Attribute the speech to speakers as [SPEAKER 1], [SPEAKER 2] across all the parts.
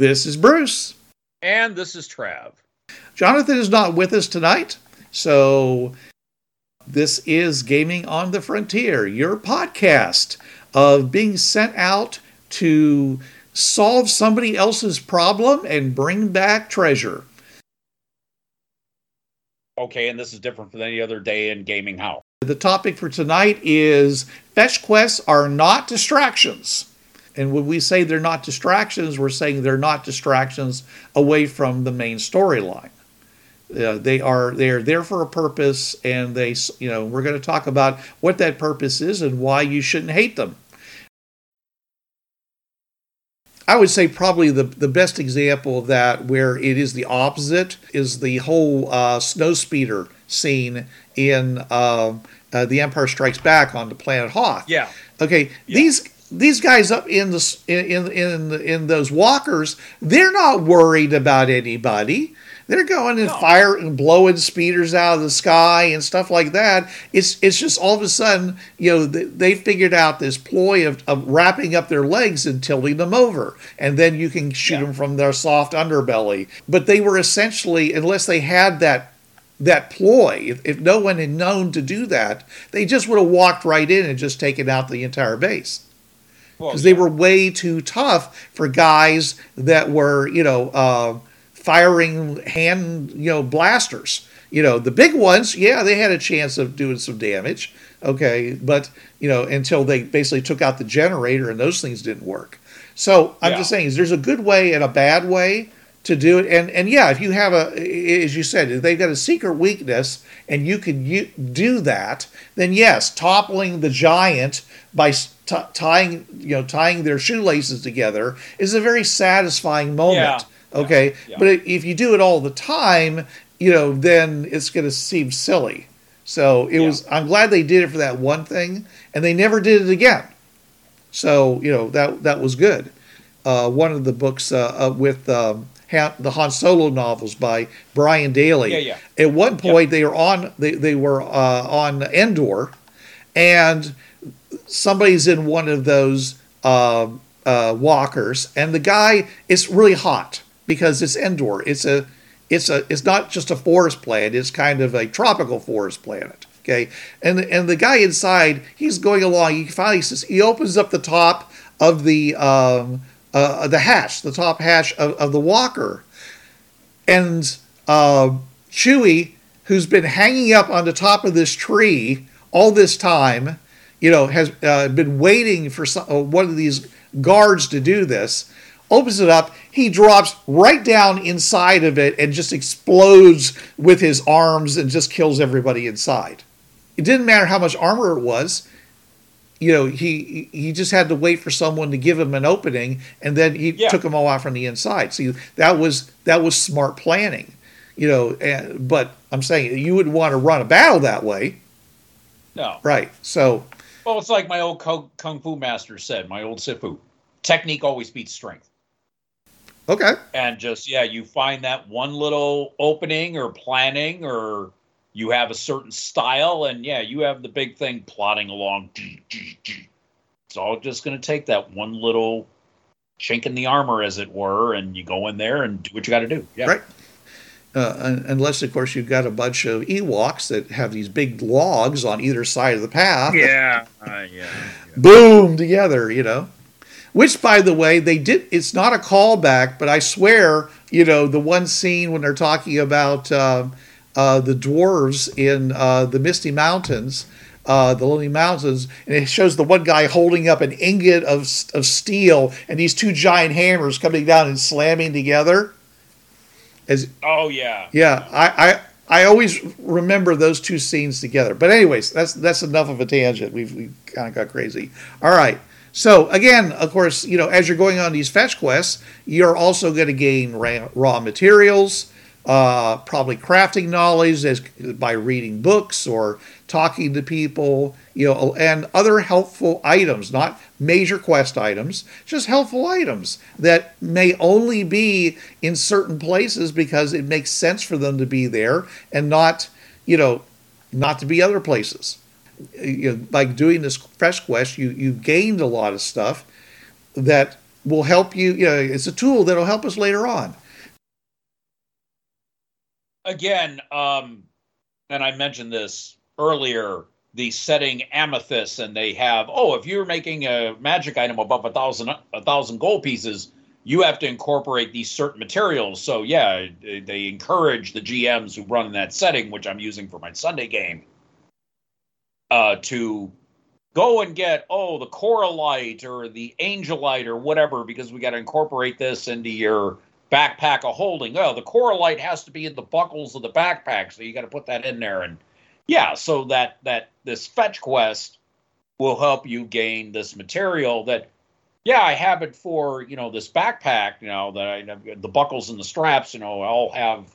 [SPEAKER 1] This is Bruce.
[SPEAKER 2] And this is Trav.
[SPEAKER 1] Jonathan is not with us tonight, so this is Gaming on the Frontier, your podcast of being sent out to solve somebody else's problem and bring back treasure.
[SPEAKER 2] Okay, and this is different from any other day in gaming how?
[SPEAKER 1] The topic for tonight is fetch quests are not distractions. And when we say they're not distractions, we're saying they're not distractions away from the main storyline. Uh, they are they are there for a purpose, and they you know we're going to talk about what that purpose is and why you shouldn't hate them. I would say probably the, the best example of that, where it is the opposite, is the whole uh, snow speeder scene in uh, uh, The Empire Strikes Back on the planet Hoth.
[SPEAKER 2] Yeah.
[SPEAKER 1] Okay, these these guys up in the in in in, in those walkers, they're not worried about anybody. They're going and
[SPEAKER 2] No.
[SPEAKER 1] fire and blowing speeders out of the sky and stuff like that. It's it's just all of a sudden, you know, they, they figured out this ploy of, of wrapping up their legs and tilting them over, and then you can shoot
[SPEAKER 2] Yeah.
[SPEAKER 1] them from their soft underbelly. But they were essentially, unless they had that that ploy, if, if no one had known to do that, they just would have walked right in and just taken out the entire base because they were way too tough for guys that were, you know, uh, firing hand, you know, blasters. You know, the big ones, yeah, they had a chance of doing some damage. Okay, but you know, until they basically took out the generator and those things didn't work. So I'm
[SPEAKER 2] Yeah.
[SPEAKER 1] just saying, is there's a good way and a bad way to do it, and and yeah, if you have a, as you said, if they've got a secret weakness and you can u- do that, then yes, toppling the giant by t- tying, you know, tying their shoelaces together is a very satisfying moment.
[SPEAKER 2] Yeah.
[SPEAKER 1] Okay,
[SPEAKER 2] Yeah.
[SPEAKER 1] but if you do it all the time, you know, then it's going to seem silly. So it
[SPEAKER 2] Yeah.
[SPEAKER 1] was. I'm glad they did it for that one thing, and they never did it again. So you know that that was good. Uh, one of the books uh, uh, with um, Han, the Han Solo novels by Brian Daley.
[SPEAKER 2] Yeah, yeah.
[SPEAKER 1] At one point, they were on they they were uh, on Endor, and somebody's in one of those uh, uh, walkers, and the guy it's really hot because it's Endor. It's a it's a it's not just a forest planet. It's kind of a tropical forest planet. Okay, and and the guy inside, he's going along. He finally says he opens up the top of the um, uh, the hatch, the top hatch of, of the walker, and uh, Chewie, who's been hanging up on the top of this tree all this time, you know, has uh, been waiting for some, uh, one of these guards to do this. Opens it up, he drops right down inside of it and just explodes with his arms and just kills everybody inside. It didn't matter how much armor it was. You know, he he just had to wait for someone to give him an opening, and then he
[SPEAKER 2] Yeah.
[SPEAKER 1] took them all out from the inside. See, that was that was smart planning. You know, and, but I'm saying you wouldn't want to run a battle that way,
[SPEAKER 2] No.
[SPEAKER 1] right? So
[SPEAKER 2] Well, it's like my old kung, kung fu master said, my old Sifu. Technique always beats strength.
[SPEAKER 1] okay,
[SPEAKER 2] And just, yeah, you find that one little opening or planning or you have a certain style and yeah, you have the big thing plodding along. It's all just going to take that one little chink in the armor, as it were, and you go in there and do what you got to do. Yeah.
[SPEAKER 1] right. Uh, unless of course you've got a bunch of Ewoks that have these big logs on either side of the path.
[SPEAKER 3] Yeah, uh, yeah.
[SPEAKER 1] boom together, you know. Which, by the way, they did. It's not a callback, but I swear, you know, the one scene when they're talking about um uh, the dwarves in uh, the Misty Mountains, uh, the Lonely Mountains, and it shows the one guy holding up an ingot of of steel and these two giant hammers coming down and slamming together. As
[SPEAKER 2] Oh, yeah.
[SPEAKER 1] yeah, I, I I always remember those two scenes together. But anyways, that's that's enough of a tangent. We've, we kind of got crazy. All right. So again, of course, you know, as you're going on these fetch quests, you're also going to gain raw materials, uh, probably crafting knowledge as by reading books or talking to people, you know, and other helpful items, not major quest items, just helpful items that may only be in certain places because it makes sense for them to be there and not, you know, not to be other places. You know, by doing this fetch quest, you you gained a lot of stuff that will help you. You know, it's a tool that'll help us later on.
[SPEAKER 2] Again, um, and I mentioned this earlier the setting amethyst and they have oh if you're making a magic item above a thousand a thousand gold pieces you have to incorporate these certain materials. So yeah they encourage the gms who run in that setting which i'm using for my sunday game uh, to go and get oh the coralite or the angelite or whatever because we got to incorporate this into your backpack of holding oh the coralite has to be in the buckles of the backpack so you got to put that in there and yeah, so that that this fetch quest will help you gain this material that yeah, I have it for, you know, this backpack, you know, that I the buckles and the straps, you know, all have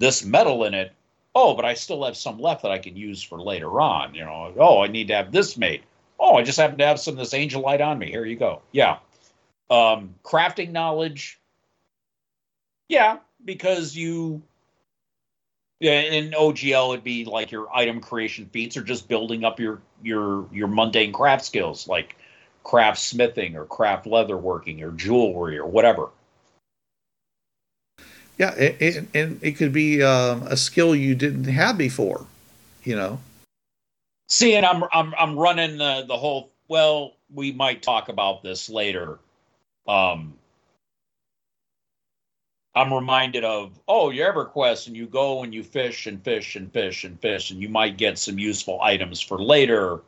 [SPEAKER 2] this metal in it. Oh, but I still have some left that I can use for later on, you know. Oh, I need to have this made. Oh, I just happen to have some of this angelite on me. Here you go. Yeah. Um, crafting knowledge. Yeah, because you yeah, in OGL it'd be like your item creation feats or just building up your your your mundane craft skills like craft smithing or craft leatherworking or jewelry or whatever.
[SPEAKER 1] Yeah, it, it, and it could be um, a skill you didn't have before, you know.
[SPEAKER 2] See, and I'm I'm I'm running the the whole. Well, we might talk about this later. Um, I'm reminded of, oh, your EverQuest, and you go and you fish and fish and fish and fish, and you might get some useful items for later.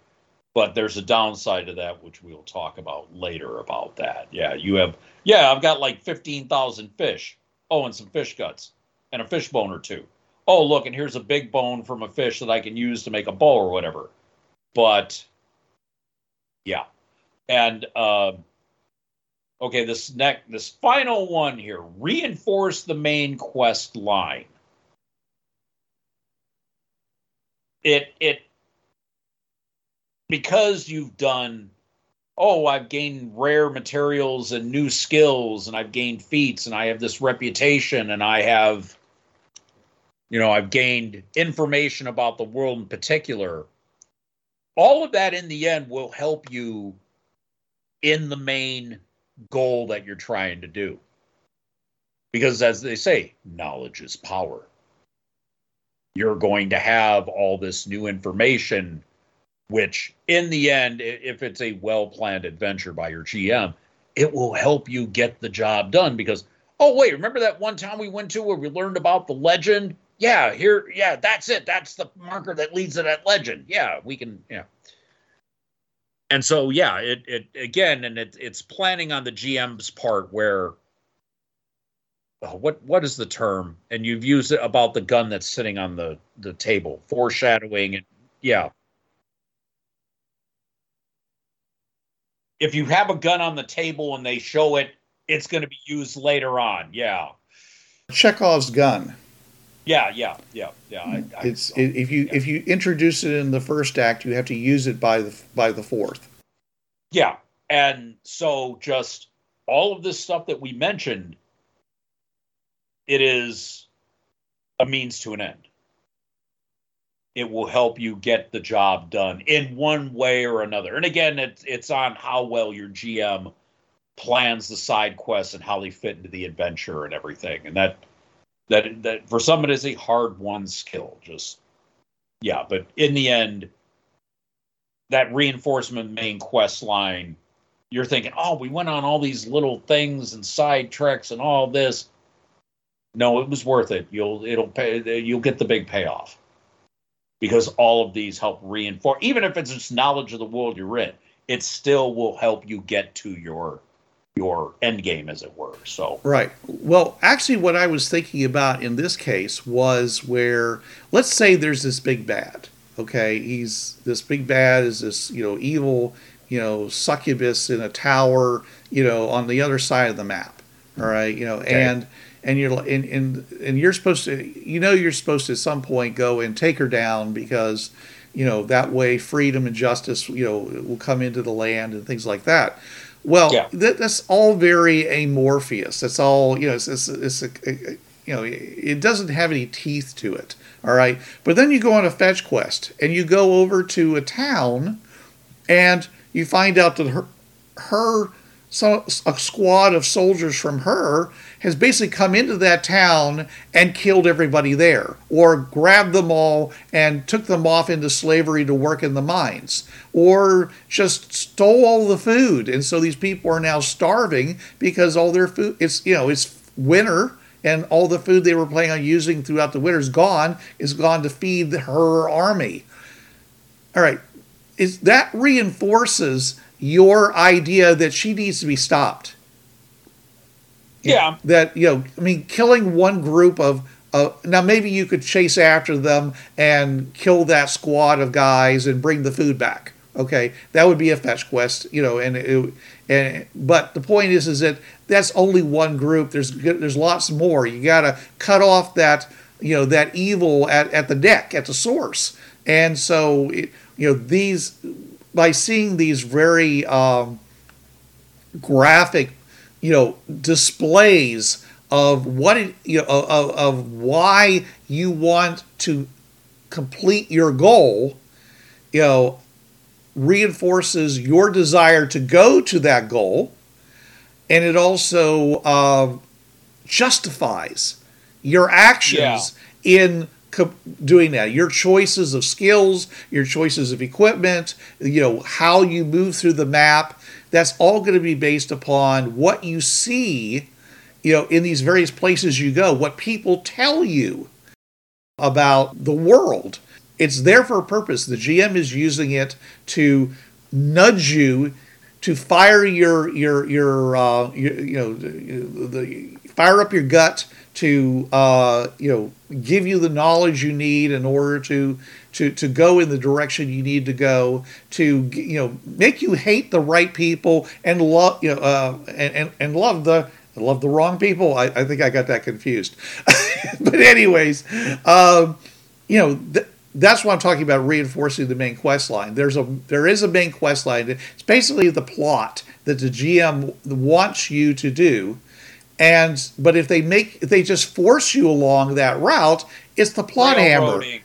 [SPEAKER 2] But there's a downside to that, which we'll talk about later about that. Yeah, you have, yeah, I've got like 15,000 fish. Oh, and some fish guts and a fish bone or two. Oh, look, and here's a big bone from a fish that I can use to make a bow or whatever. But yeah. And, uh, Okay, this next, this final one here, reinforce the main quest line. It it because you've done oh, I've gained rare materials and new skills and I've gained feats and I have this reputation and I have you know, I've gained information about the world in particular. All of that in the end will help you in the main goal that you're trying to do. Because as they say, knowledge is power. You're going to have all this new information, which in the end, if it's a well planned adventure by your GM, it will help you get the job done. Because, oh, wait, remember that one time we went to where we learned about the legend? Yeah, here, yeah, that's it. That's the marker that leads to that legend. Yeah, we can, yeah and so yeah it it again and it it's planning on the gm's part where oh, what what is the term? And you've used it about the gun that's sitting on the the table foreshadowing and yeah. If you have a gun on the table and they show it it's going to be used later on. Yeah.
[SPEAKER 1] Chekhov's gun
[SPEAKER 2] yeah, yeah, yeah, yeah.
[SPEAKER 1] I, I, it's it, if you yeah. if you introduce it in the first act, you have to use it by the by the fourth.
[SPEAKER 2] Yeah, and so just all of this stuff that we mentioned, it is a means to an end. It will help you get the job done in one way or another. And again, it's it's on how well your GM plans the side quests and how they fit into the adventure and everything. And that that that for some it is a hard won skill. Just yeah, but in the end, that reinforcement main quest line, you're thinking, oh, we went on all these little things and side treks and all this. No, it was worth it. You'll it'll pay. You'll get the big payoff because all of these help reinforce. Even if it's just knowledge of the world you're in, it still will help you get to your your end game, as it were. So
[SPEAKER 1] Right. Well, actually, what I was thinking about in this case was where, let's say there's this big bad. Okay, he's this big bad is this you know evil you know succubus in a tower you know on the other side of the map. All right, you know, and and you're and, and and you're supposed to you know you're supposed to at some point go and take her down because you know that way freedom and justice you know will come into the land and things like that. Well,
[SPEAKER 2] Yeah.
[SPEAKER 1] that, that's all very amorphous. That's all you know. It's, it's, it's a, a- you know, it doesn't have any teeth to it. All right, but then you go on a fetch quest and you go over to a town, and you find out that her, her, so a squad of soldiers from her has basically come into that town and killed everybody there, or grabbed them all and took them off into slavery to work in the mines, or just stole all the food, and so these people are now starving because all their food. It's you know it's winter and all the food they were planning on using throughout the winter is gone. Is gone to feed her army. All right, is that reinforces your idea that she needs to be stopped?
[SPEAKER 2] yeah,
[SPEAKER 1] that you know i mean killing one group of uh, now maybe you could chase after them and kill that squad of guys and bring the food back. Okay? That would be a fetch quest you know and it, and but the point is is that that's only one group. There's there's lots more. You got to cut off that you know that evil at, at the neck at the source. And so it, you know these by seeing these very um, graphic you know displays of what it, you know of, of why you want to complete your goal you know reinforces your desire to go to that goal. And it also um, justifies your actions in co- doing that. Your choices of skills your choices of equipment you know how you move through the map that's all going to be based upon what you see you know in these various places you go what people tell you about the world. It's there for a purpose. The gm is using it to nudge you to fire your your your, uh, your you know the, the fire up your gut to uh, you know give you the knowledge you need in order to to to go in the direction you need to go to you know make you hate the right people and love you know uh, and, and and love the love the wrong people. I, I think I got that confused, but anyways, um, you know. Th- that's what I'm talking about reinforcing the main quest line. There's a there is a main quest line. It's basically the plot that the GM wants you to do. And but if they make if they just force you along that route, it's the plot hammer.
[SPEAKER 2] railroading,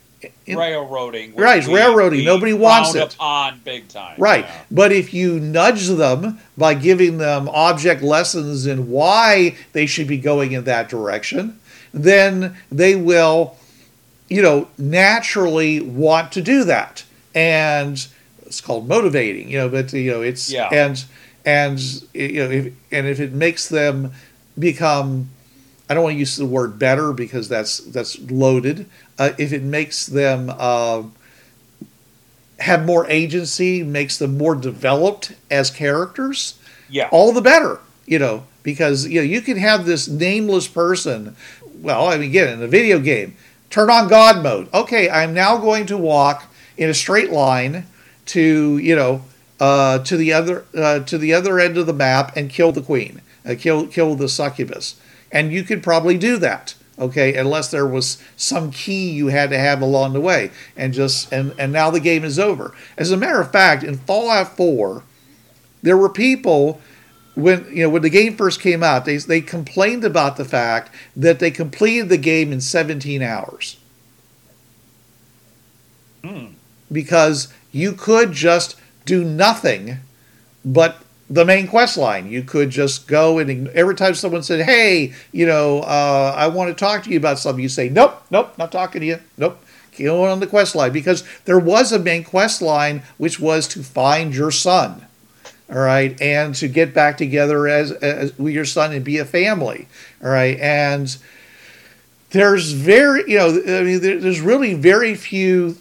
[SPEAKER 1] In-
[SPEAKER 2] railroading,
[SPEAKER 1] Right, railroading. Nobody wants it.
[SPEAKER 2] upon big time.
[SPEAKER 1] Right.
[SPEAKER 2] yeah.
[SPEAKER 1] But if you nudge them by giving them object lessons in why they should be going in that direction, then they will, you know, naturally want to do that. And it's called motivating, you know, but you know, it's
[SPEAKER 2] Yeah.
[SPEAKER 1] and and you know, if, and if it makes them become I don't want to use the word better because that's that's loaded. Uh, if it makes them uh, have more agency, makes them more developed as characters,
[SPEAKER 2] Yeah.
[SPEAKER 1] all the better. You know, because you know you can have this nameless person. Well, I mean, again, in a video game, turn on God mode. Okay, I'm now going to walk in a straight line to you know uh, to the other uh, to the other end of the map and kill the queen, uh, kill kill the succubus, and you could probably do that. Okay, unless there was some key you had to have along the way, and just and and now the game is over. As a matter of fact, in Fallout Four, there were people when you know when the game first came out, they they complained about the fact that they completed the game in 17 hours
[SPEAKER 2] Hmm.
[SPEAKER 1] because you could just do nothing but the main quest line. You could just go and every time someone said, "Hey, you know, uh, I want to talk to you about something," you say, "Nope, nope, not talking to you. Nope." Keep on the quest line because there was a main quest line which was to find your son, all right, and to get back together as, as with your son and be a family, all right, and there's very you know i mean there's really very few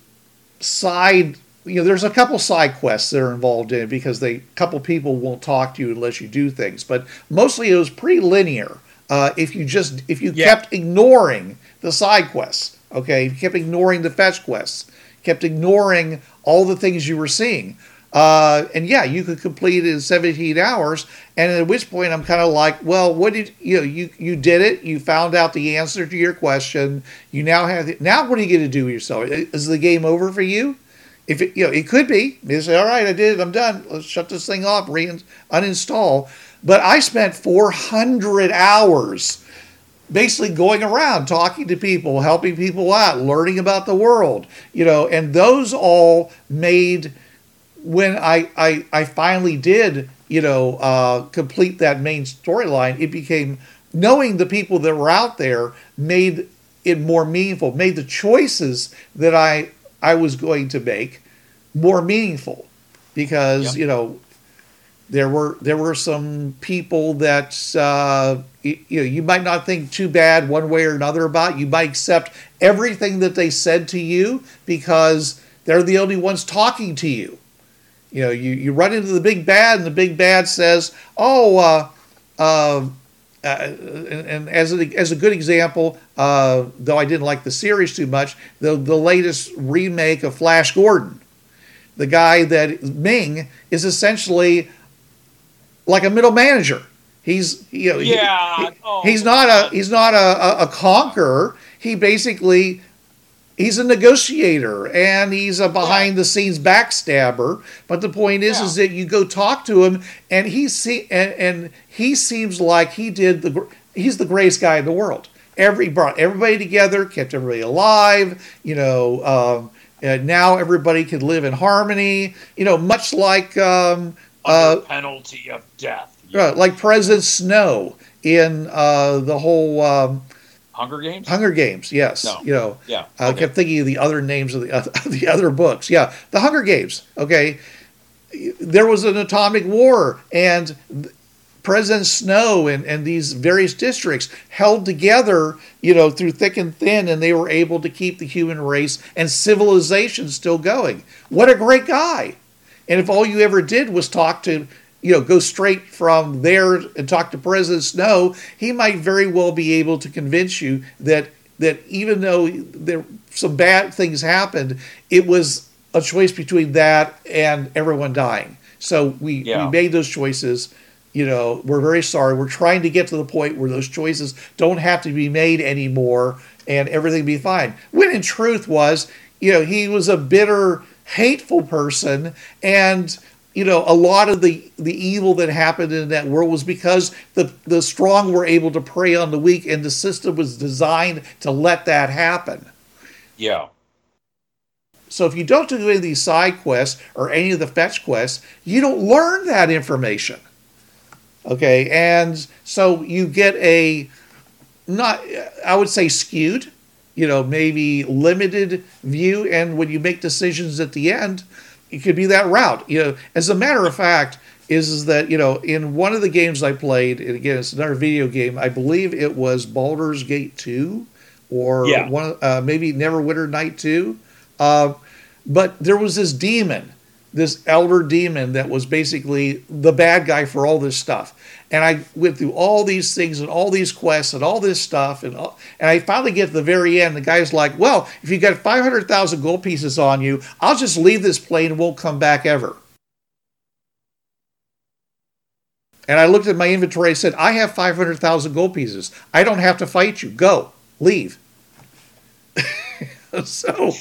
[SPEAKER 1] side you know, there's a couple side quests that are involved in it because they a couple people won't talk to you unless you do things, but mostly it was pretty linear. Uh, if you just if you
[SPEAKER 2] Yeah.
[SPEAKER 1] kept ignoring the side quests, okay, if you kept ignoring the fetch quests, kept ignoring all the things you were seeing. Uh, and yeah, you could complete it in 17 hours. And at which point, I'm kind of like, well, what did you know? You you did it. You found out the answer to your question. You now have the, now. What are you going to do with yourself? Is the game over for you? If it, you know, it could be. You say, all right, I did it. I'm done. Let's shut this thing off. Re uninstall. But I spent 400 hours basically going around talking to people, helping people out, learning about the world, you know, and those all made when I I, I finally did, you know, uh, complete that main storyline, it became knowing the people that were out there made it more meaningful, made the choices that I I was going to make more meaningful because
[SPEAKER 2] Yep.
[SPEAKER 1] you know there were there were some people that uh, y- you know you might not think too bad one way or another about. You might accept everything that they said to you because they're the only ones talking to you. You know, you, you run into the big bad, and the big bad says, "Oh, uh, uh, and, and as a, as a good example, uh, though I didn't like the series too much, the the latest remake of Flash Gordon, the guy that Ming is essentially like a middle manager. He's you know
[SPEAKER 2] Yeah.
[SPEAKER 1] he-
[SPEAKER 2] Oh,
[SPEAKER 1] he's not a he's not a, a, a conqueror. He basically he's a negotiator and he's a behind the scenes backstabber. But the point is,
[SPEAKER 2] Yeah.
[SPEAKER 1] is that you go talk to him and he see and, and he seems like he did the he's the greatest guy in the world. Every brought everybody together, kept everybody alive. You know, um, and now everybody can live in harmony. You know, much like um, uh,
[SPEAKER 2] penalty of death.
[SPEAKER 1] uh, like President Snow in uh, the whole um,
[SPEAKER 2] Hunger Games.
[SPEAKER 1] Hunger Games. Yes,
[SPEAKER 2] No.
[SPEAKER 1] you know.
[SPEAKER 2] yeah.
[SPEAKER 1] I
[SPEAKER 2] okay.
[SPEAKER 1] kept thinking of the other names of the of the other books. Yeah, the Hunger Games. Okay, there was an atomic war, and President Snow and, and these various districts held together, you know, through thick and thin, and they were able to keep the human race and civilization still going. What a great guy! And if all you ever did was talk to, you know, go straight from there and talk to President Snow, he might very well be able to convince you that that even though there some bad things happened, it was a choice between that and everyone dying. So we,
[SPEAKER 2] Yeah.
[SPEAKER 1] we made those choices. You know, we're very sorry. We're trying to get to the point where those choices don't have to be made anymore and everything be fine. When in truth was, you know, he was a bitter, hateful person and you know a lot of the the evil that happened in that world was because the the strong were able to prey on the weak and the system was designed to let that happen
[SPEAKER 2] yeah.
[SPEAKER 1] so if you don't do any of these side quests or any of the fetch quests you don't learn that information okay and so you get a not i would say skewed you know maybe limited view and when you make decisions at the end it could be that route you know as a matter of fact is, is that you know in one of the games i played and again it's another video game i believe it was Baldur's Gate 2 or
[SPEAKER 2] Yeah.
[SPEAKER 1] one uh, maybe Neverwinter Night 2 uh, but there was this demon this elder demon that was basically the bad guy for all this stuff. And I went through all these things and all these quests and all this stuff, and all, and I finally get to the very end. The guy's like, "Well, if you got five hundred thousand gold pieces on you, I'll just leave this plane and won't come back ever." And I looked at my inventory. I said, "I have five hundred thousand gold pieces. I don't have to fight you. Go, leave." so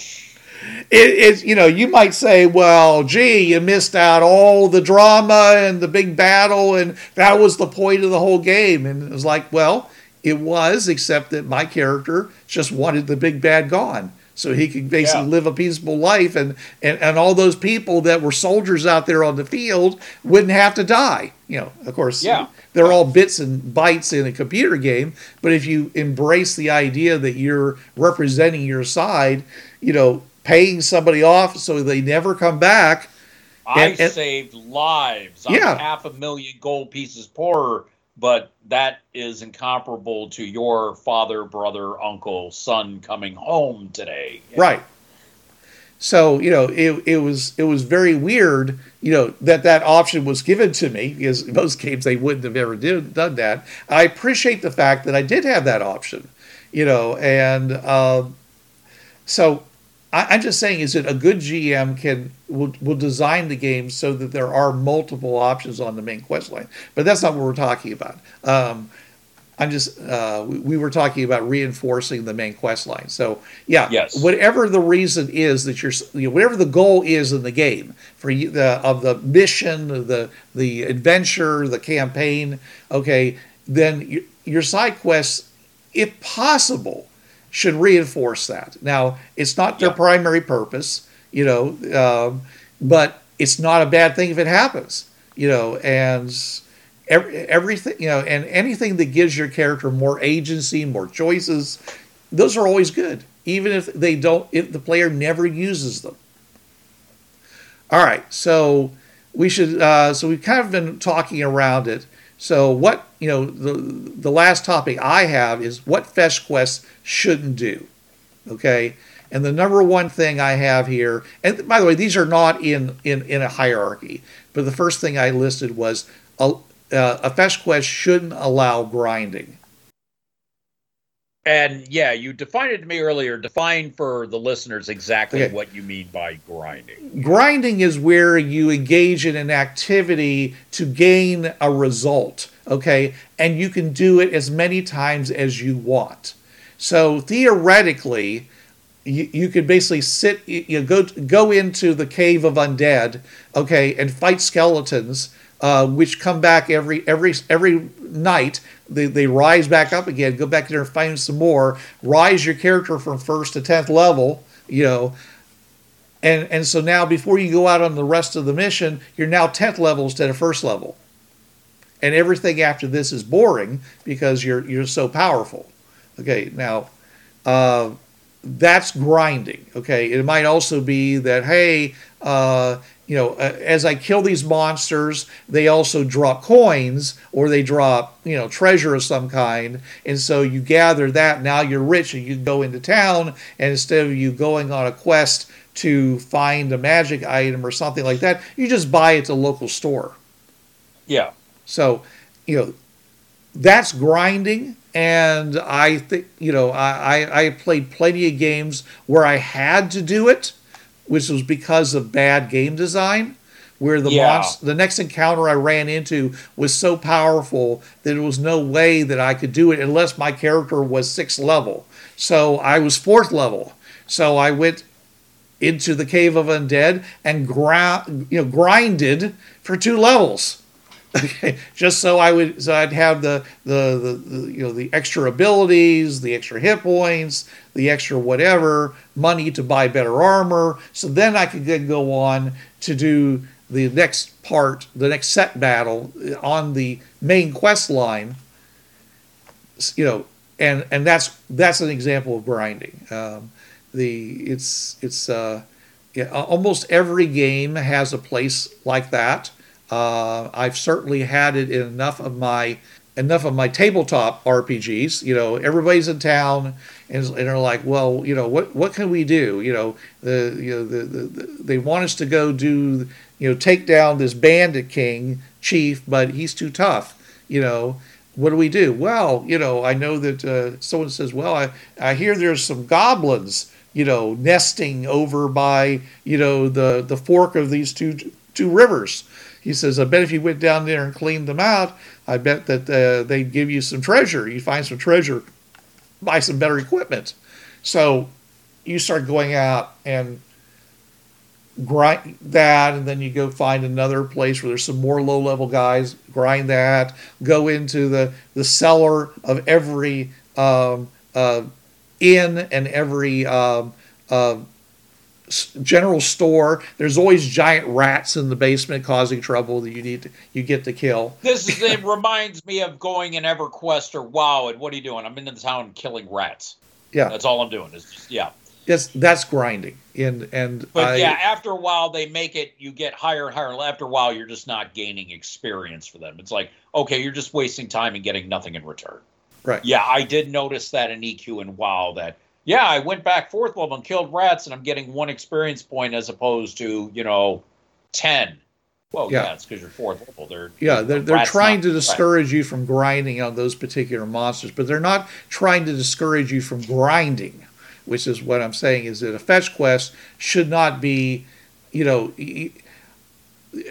[SPEAKER 1] it, it's you know you might say well gee you missed out all the drama and the big battle and that was the point of the whole game and it was like well it was except that my character just wanted the big bad gone so he could basically
[SPEAKER 2] Yeah.
[SPEAKER 1] live a peaceful life and, and and all those people that were soldiers out there on the field wouldn't have to die you know of course
[SPEAKER 2] Yeah.
[SPEAKER 1] they're all bits and bytes in a computer game but if you embrace the idea that you're representing your side you know paying somebody off so they never come back
[SPEAKER 2] I
[SPEAKER 1] And- and-
[SPEAKER 2] saved lives. I'm
[SPEAKER 1] Yeah.
[SPEAKER 2] half a million gold pieces poorer, but that is incomparable to your father, brother, uncle, son coming home today.
[SPEAKER 1] right so you know it, it was it was very weird you know that that option was given to me because most games they wouldn't have ever did, done that i appreciate the fact that i did have that option you know and um, so I, i'm just saying is that a good gm can will, will design the game so that there are multiple options on the main quest line but that's not what we're talking about um, I'm just uh, we, we were talking about reinforcing the main quest line. So yeah,
[SPEAKER 2] Yes.
[SPEAKER 1] whatever the reason is that you're you know, whatever the goal is in the game for you the of the mission, the the adventure, the campaign. Okay, then your, your side quests, if possible, should reinforce that. Now it's not their
[SPEAKER 2] Yeah.
[SPEAKER 1] primary purpose, you know, um, but it's not a bad thing if it happens, you know, and every, everything you know and anything that gives your character more agency more choices those are always good even if they don't if the player never uses them all right so we should uh, so we've kind of been talking around it so what you know the the last topic i have is what fetch quests shouldn't do okay? And the number one thing i have here and by the way these are not in in in a hierarchy but the first thing i listed was a, uh, a fetch quest shouldn't allow grinding
[SPEAKER 2] And yeah, you defined it to me earlier. Define for the listeners exactly
[SPEAKER 1] Okay.
[SPEAKER 2] what you mean by grinding.
[SPEAKER 1] grinding is where you engage in an activity to gain a result okay and you can do it as many times as you want so theoretically you, you could basically sit you you go go into the cave of undead okay and fight skeletons uh, which come back every every every night they, they rise back up again go back there and find some more rise your character from first to 10th level you know. And and so now before you go out on the rest of the mission you're now 10th level instead of first level. And everything after this is boring because you're you're so powerful. Okay now uh, that's grinding okay? It might also be that hey uh, you know uh, as i kill these monsters they also drop coins or they drop you know treasure of some kind. And so you gather that. Now you're rich and you go into town. And instead of you going on a quest to find a magic item or something like that you just buy it at the local store.
[SPEAKER 2] Yeah.
[SPEAKER 1] so, you know, that's grinding. And I think, you know, I, I, I played plenty of games where I had to do it, which was because of bad game design, where the
[SPEAKER 2] Yeah.
[SPEAKER 1] the next encounter I ran into was so powerful that there was no way that I could do it unless my character was sixth level. So I was fourth level. So I went into the cave of undead and ground, you know, grinded for two levels. Okay, just so I would, so I'd have the, the the the you know the extra abilities, the extra hit points, the extra whatever money to buy better armor. So then I could then go on to do the next part, the next set battle on the main quest line. You know, and and that's that's an example of grinding. Um, the it's it's uh, yeah, almost every game has a place like that. Uh, I've certainly had it in enough of my enough of my tabletop RPGs. You know, everybody's in town and, and are like, well, you know, what what can we do? You know, the you know the, the, the they want us to go do you know take down this bandit king chief, but he's too tough. You know. What do we do? Well, you know, I know that uh, someone says, "Well, I, I hear there's some goblins, you know, nesting over by, you know, the the fork of these two two rivers." He says, I bet if you went down there and cleaned them out, I bet that uh, they'd give you some treasure. You find some treasure, buy some better equipment. So you start going out and grind that, and then you go find another place where there's some more low level guys, grind that, go into the, the cellar of every um, uh, inn and every um, uh, general store. There's always giant rats in the basement causing trouble that you need to, you get to kill.
[SPEAKER 2] This is, it reminds me of going in EverQuest or WoW. And what are you doing? I'm in the town killing rats.
[SPEAKER 1] Yeah,
[SPEAKER 2] That's all I'm doing. Is just yeah.
[SPEAKER 1] that's that's grinding. And and
[SPEAKER 2] But
[SPEAKER 1] I,
[SPEAKER 2] yeah, after a while they make it. You get higher and higher. After a while, you're just not gaining experience for them. It's like okay, you're just wasting time and getting nothing in return.
[SPEAKER 1] Right.
[SPEAKER 2] Yeah, I did notice that in EQ and WoW that yeah, I went back fourth level and killed rats, and I'm getting one experience point as opposed to you know ten. Well,
[SPEAKER 1] Yeah.
[SPEAKER 2] yeah, it's because you're fourth level. They're
[SPEAKER 1] Yeah, they're, they're trying to discourage you from grinding on those particular monsters, but they're not trying to discourage you from grinding, which is what I'm saying is that a fetch quest should not be, you know.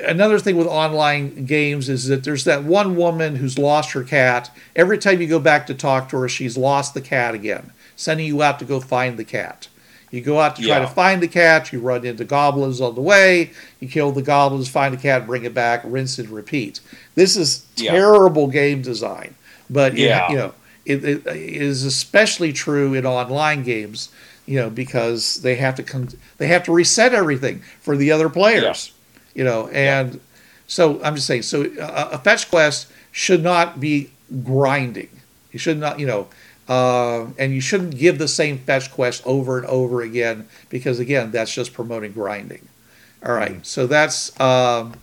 [SPEAKER 1] Another thing with online games is that there's that one woman who's lost her cat. Every time you go back to talk to her, she's lost the cat again, sending you out to go find the cat. You go out to try to find the cat, you run into goblins on the way, you kill the goblins, find the cat, bring it back, rinse and repeat. This is
[SPEAKER 2] Yeah.
[SPEAKER 1] terrible game design, but it- you know it, it is especially true in online games. You know because they have to con- they have to reset everything for the other players. You know, and so I'm just saying. So a, a fetch quest should not be grinding. You should not, you know, uh, and you shouldn't give the same fetch quest over and over again because again, that's just promoting grinding. All right, so that's um,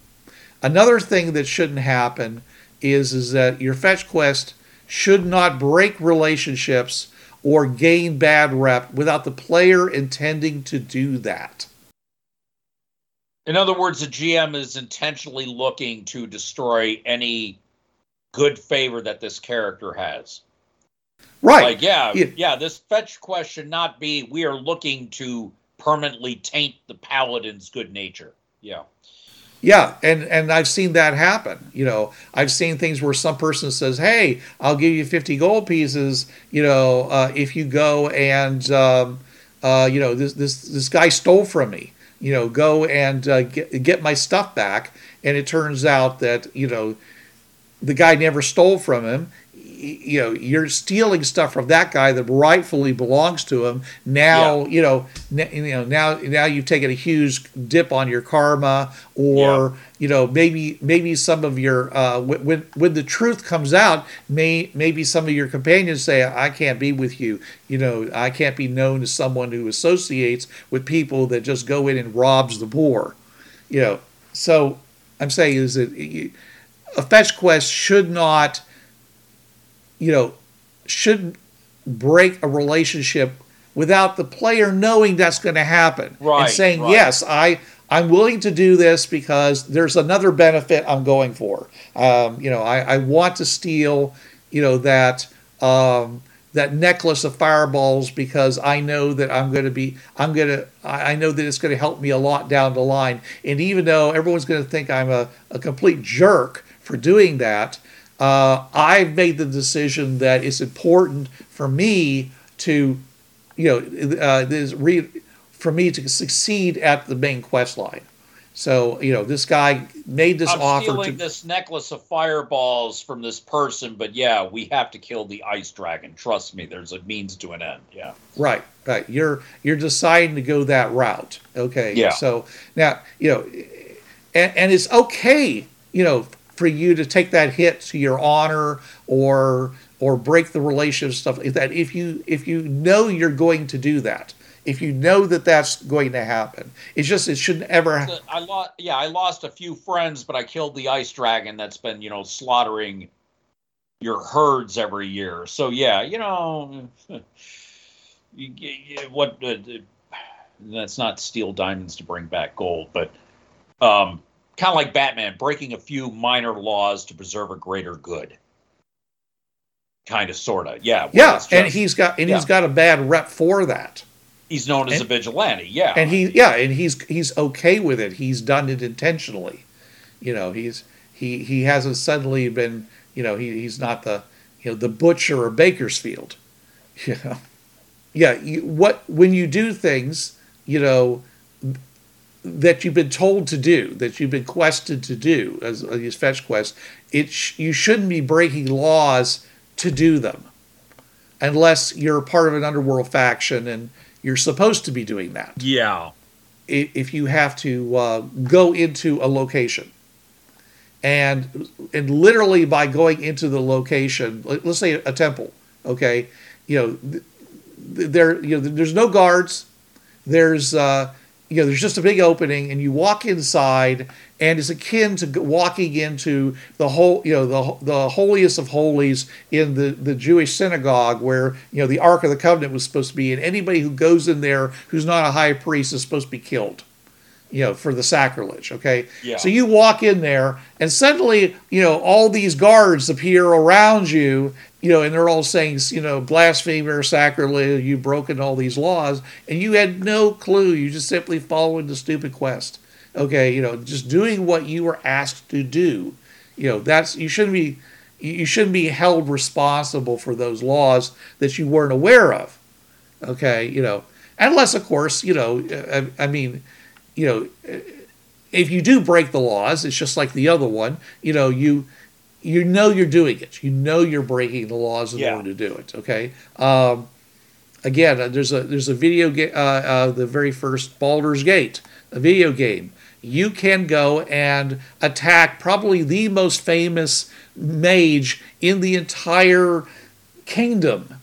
[SPEAKER 1] another thing that shouldn't happen is is that your fetch quest should not break relationships or gain bad rep without the player intending to do that.
[SPEAKER 2] In other words, the GM is intentionally looking to destroy any good favor that this character has.
[SPEAKER 1] Right.
[SPEAKER 2] Like, yeah,
[SPEAKER 1] Yeah.
[SPEAKER 2] yeah, this fetch quest should not be we are looking to permanently taint the paladin's good nature. Yeah.
[SPEAKER 1] Yeah, and and I've seen that happen. You know, I've seen things where some person says, "Hey, I'll give you fifty gold pieces." You know, uh, if you go and um, uh, you know this this this guy stole from me. You know, go and uh, get get my stuff back. And it turns out that you know the guy never stole from him. You know, you're stealing stuff from that guy that rightfully belongs to him. Now, you know, n- you know, now now you've taken a huge dip on your karma, or you know, maybe maybe some of your uh, when when when the truth comes out, may maybe some of your companions say, "I can't be with you." You know, I can't be known as someone who associates with people that just go in and robs the poor. You know, so I'm saying is that you- a fetch quest should not, you know, should break a relationship without the player knowing that's going to happen
[SPEAKER 2] right, and
[SPEAKER 1] saying
[SPEAKER 2] right.
[SPEAKER 1] yes, I I'm willing to do this because there's another benefit I'm going for. Um, you know, I, I want to steal, you know, that um, that necklace of fireballs because I know that I'm going to be I'm going to I I know that it's going to help me a lot down the line. And even though everyone's going to think I'm a, a complete jerk for doing that, uh, I've made the decision that it's important for me to, you know, uh, this re- for me to succeed at the main quest line. So you know, this guy made this
[SPEAKER 2] I'm
[SPEAKER 1] offer
[SPEAKER 2] stealing
[SPEAKER 1] to.
[SPEAKER 2] this necklace of fireballs from this person, but yeah, we have to kill the ice dragon. Trust me, there's a means to an end. Yeah.
[SPEAKER 1] Right, right. You're you're deciding to go that route. Okay.
[SPEAKER 2] Yeah.
[SPEAKER 1] So now you know, and, and it's okay, you know, for you to take that hit to your honor or or break the relationship stuff like that. If you if you know you're going to do that, if you know that that's going to happen, it's just it shouldn't ever.
[SPEAKER 2] I lost. Yeah, I lost a few friends, but I killed the ice dragon that's been, you know, slaughtering your herds every year. So yeah, you know, what? Uh, that's not steal diamonds to bring back gold, but um, kind of like Batman breaking a few minor laws to preserve a greater good. Kind of, sort of, yeah.
[SPEAKER 1] Yeah,
[SPEAKER 2] it's
[SPEAKER 1] and he's got and
[SPEAKER 2] yeah.
[SPEAKER 1] he's got a bad rep for that.
[SPEAKER 2] he's known as
[SPEAKER 1] and-
[SPEAKER 2] a vigilante. Yeah,
[SPEAKER 1] and he yeah and he's he's okay with it he's done it intentionally you know he's he he hasn't suddenly been you know he, he's not the you know the butcher of bakersfield you know yeah you, what when you do things you know that you've been told to do that you've been quested to do as uh, these fetch quests it sh- you shouldn't be breaking laws to do them unless you're part of an underworld faction and you're supposed to be doing that.
[SPEAKER 2] Yeah,
[SPEAKER 1] i- if you have to uh, go into a location and and literally by going into the location let- let's say a temple okay? You know th- th- there you know there's no guards. There's uh you know, there's just a big opening, and you walk inside, and it's akin to walking into the whole, you know, the the holiest of holies in the the Jewish synagogue, where you know the Ark of the Covenant was supposed to be, and anybody who goes in there who's not a high priest is supposed to be killed you know, for the sacrilege. Okay.
[SPEAKER 2] Yeah.
[SPEAKER 1] So you walk in there, and suddenly, you know, all these guards appear around you, you know, and they're all saying, you know, blasphemer, sacrilege, you've broken all these laws, and you had no clue. You just simply following the stupid quest. Okay. You know, just doing what you were asked to do. You know, that's, you shouldn't be, you shouldn't be held responsible for those laws that you weren't aware of. Okay. You know, unless, of course, you know, I, I mean, you know, if you do break the laws, it's just like the other one. You know, you you know you're doing it. You know you're breaking the laws in
[SPEAKER 2] Yeah.
[SPEAKER 1] order to do it. Okay. Um, again, uh, there's a there's a video game. Uh, uh, the very first Baldur's Gate, a video game. You can go and attack probably the most famous mage in the entire kingdom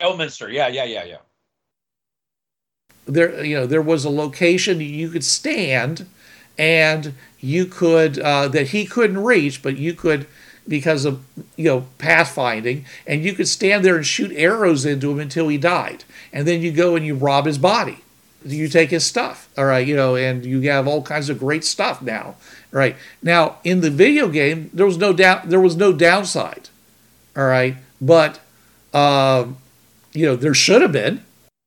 [SPEAKER 2] Elminster. Yeah, yeah, yeah, yeah.
[SPEAKER 1] There you know there was a location you could stand and you could uh, that he couldn't reach but you could because of you know pathfinding and you could stand there and shoot arrows into him until he died. And then you go and you rob his body. You take his stuff all right you know and you have all kinds of great stuff now right? Now in the video game there was no down there was no downside all right? But um you know there should have been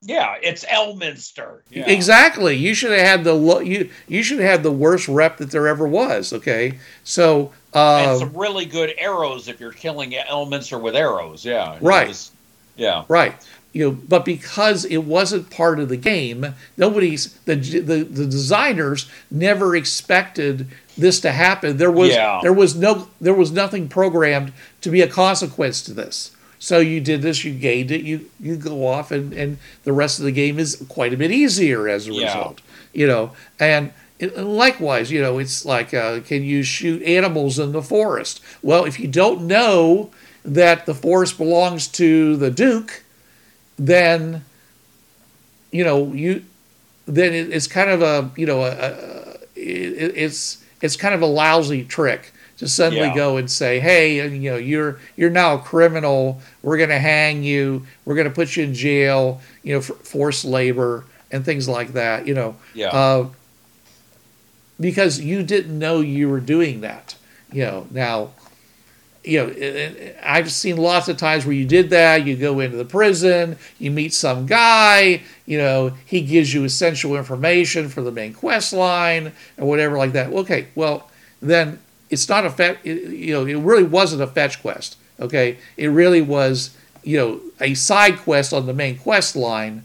[SPEAKER 2] Yeah, it's Elminster. Yeah.
[SPEAKER 1] Exactly. You should have had the lo- you you should have had the worst rep that there ever was. Okay, so
[SPEAKER 2] And
[SPEAKER 1] uh,
[SPEAKER 2] some really good arrows if you're killing Elminster with arrows. Yeah.
[SPEAKER 1] Right.
[SPEAKER 2] was- yeah.
[SPEAKER 1] right, you know, but because it wasn't part of the game, nobody's the the the designers never expected this to happen. There was
[SPEAKER 2] Yeah.
[SPEAKER 1] there was no there was nothing programmed to be a consequence to this. So you did this, you gained it, you you go off, and and the rest of the game is quite a bit easier as a
[SPEAKER 2] Yeah.
[SPEAKER 1] result. You know, and. it- Likewise, you know, it's like, uh, can you shoot animals in the forest? Well, if you don't know that the forest belongs to the Duke, then, you know, you, then it, it's kind of a, you know, a, a, it, it's it's kind of a lousy trick to suddenly
[SPEAKER 2] Yeah.
[SPEAKER 1] go and say, hey, you know, you're you're now a criminal. We're going to hang you. We're going to put you in jail. You know, for forced labor and things like that. You know,
[SPEAKER 2] Yeah.
[SPEAKER 1] uh, because you didn't know you were doing that. You know, now, you know, and- and I've seen lots of times where you did that. You go into the prison, you meet some guy, you know, he gives you essential information for the main quest line or whatever like that. Okay, well, then it's not a fetch, you know, it really wasn't a fetch quest. Okay, it really was, you know, a side quest on the main quest line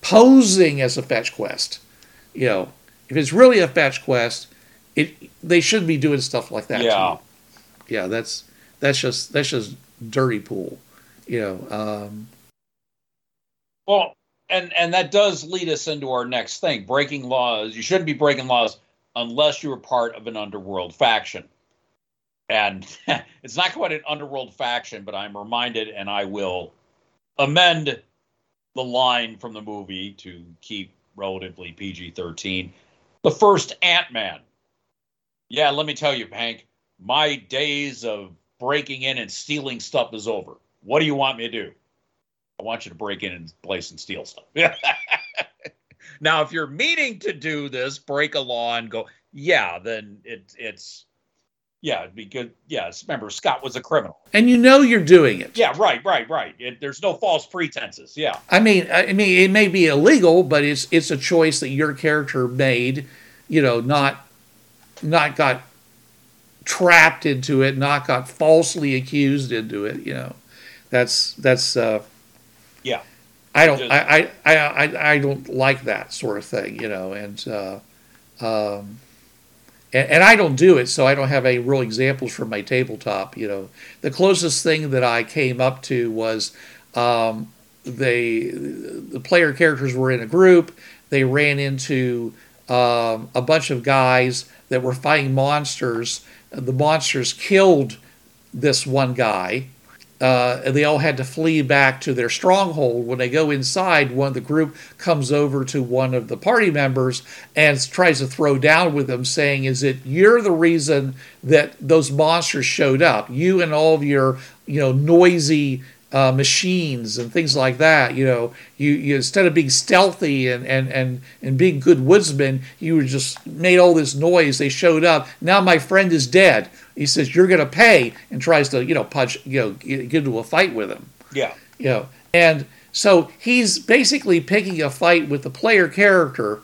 [SPEAKER 1] posing as a fetch quest. You know, if it's really a fetch quest, it they should be doing stuff like that.
[SPEAKER 2] Yeah.
[SPEAKER 1] you. yeah, that's that's just that's just dirty pool. You know, um,
[SPEAKER 2] Well, and and that does lead us into our next thing: breaking laws. You shouldn't be breaking laws unless you are part of an underworld faction. And it's not quite an underworld faction, but I'm reminded, and I will amend the line from the movie to keep relatively PG-13. The first Ant-Man. Yeah, let me tell you, Hank, my days of breaking in and stealing stuff is over. What do you want me to do? I want you to break in and place and steal stuff. now, if you're meaning to do this, break a law and go, yeah, then it, it's, yeah, it'd be good. Yes, remember, Scott was a criminal.
[SPEAKER 1] and you know you're doing it.
[SPEAKER 2] Yeah, right, right, right. It, there's no false pretenses. Yeah,
[SPEAKER 1] I mean, I mean, it may be illegal, but it's it's a choice that your character made. You know, not not got trapped into it, not got falsely accused into it. You know, that's that's. Uh,
[SPEAKER 2] yeah,
[SPEAKER 1] I don't.
[SPEAKER 2] Just-
[SPEAKER 1] I, I, I, I, I don't like that sort of thing. You know, and. Uh, um, and, and I don't do it, so I don't have any real examples from my tabletop. You know, the closest thing that I came up to was um, they the player characters were in a group. They ran into um, a bunch of guys that were fighting monsters. The monsters killed this one guy, uh, and they all had to flee back to their stronghold. When they go inside, one of the group comes over to one of the party members and tries to throw down with them, saying, "Is it you're the reason that those monsters showed up? You and all of your you know noisy." Uh, machines and things like that. You know, you, you instead of being stealthy and, and, and, and being good woodsmen, you just made all this noise. They showed up. Now my friend is dead. He says you're going to pay and tries to you know punch you know get, get into a fight with him.
[SPEAKER 2] Yeah.
[SPEAKER 1] You know, and so he's basically picking a fight with the player character.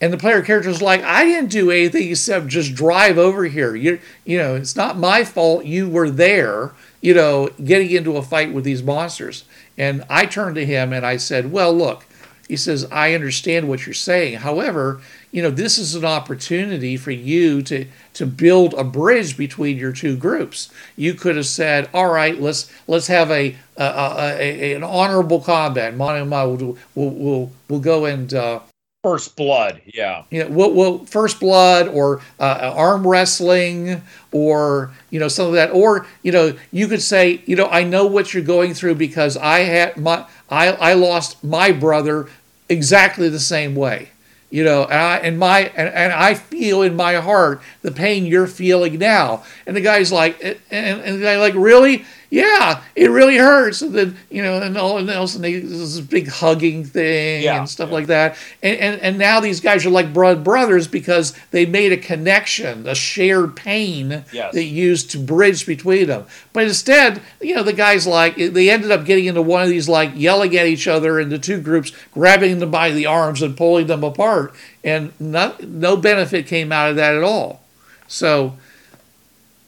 [SPEAKER 1] And the player character is like, I didn't do anything except just drive over here. You, you know, it's not my fault. You were there you know, getting into a fight with these monsters. And I turned to him and I said, Well, look, he says, I understand what you're saying. However, you know, this is an opportunity for you to to build a bridge between your two groups. You could have said, "All right, let's let's have a, a, a, a an honorable combat. Mono and I will will will will go and uh,
[SPEAKER 2] First blood, yeah.
[SPEAKER 1] You know, we'll, we'll first blood or uh, arm wrestling or you know some of that. Or you know, you could say, you know, I know what you're going through because I had my I I lost my brother exactly the same way. You know, and I and my and, and I feel in my heart the pain you're feeling now. And the guy's like, and, and the guy like, really? Yeah, it really hurts. And then, you know, and all else, and they, this big hugging thing
[SPEAKER 2] Yeah,
[SPEAKER 1] and stuff
[SPEAKER 2] yeah.
[SPEAKER 1] like that. And, and, and now these guys are like blood brothers because they made a connection, a shared pain
[SPEAKER 2] Yes.
[SPEAKER 1] that used to bridge between them. But instead, you know, the guys like, they ended up getting into one of these, like yelling at each other into two groups, grabbing them by the arms and pulling them apart. And no, no benefit came out of that at all. So,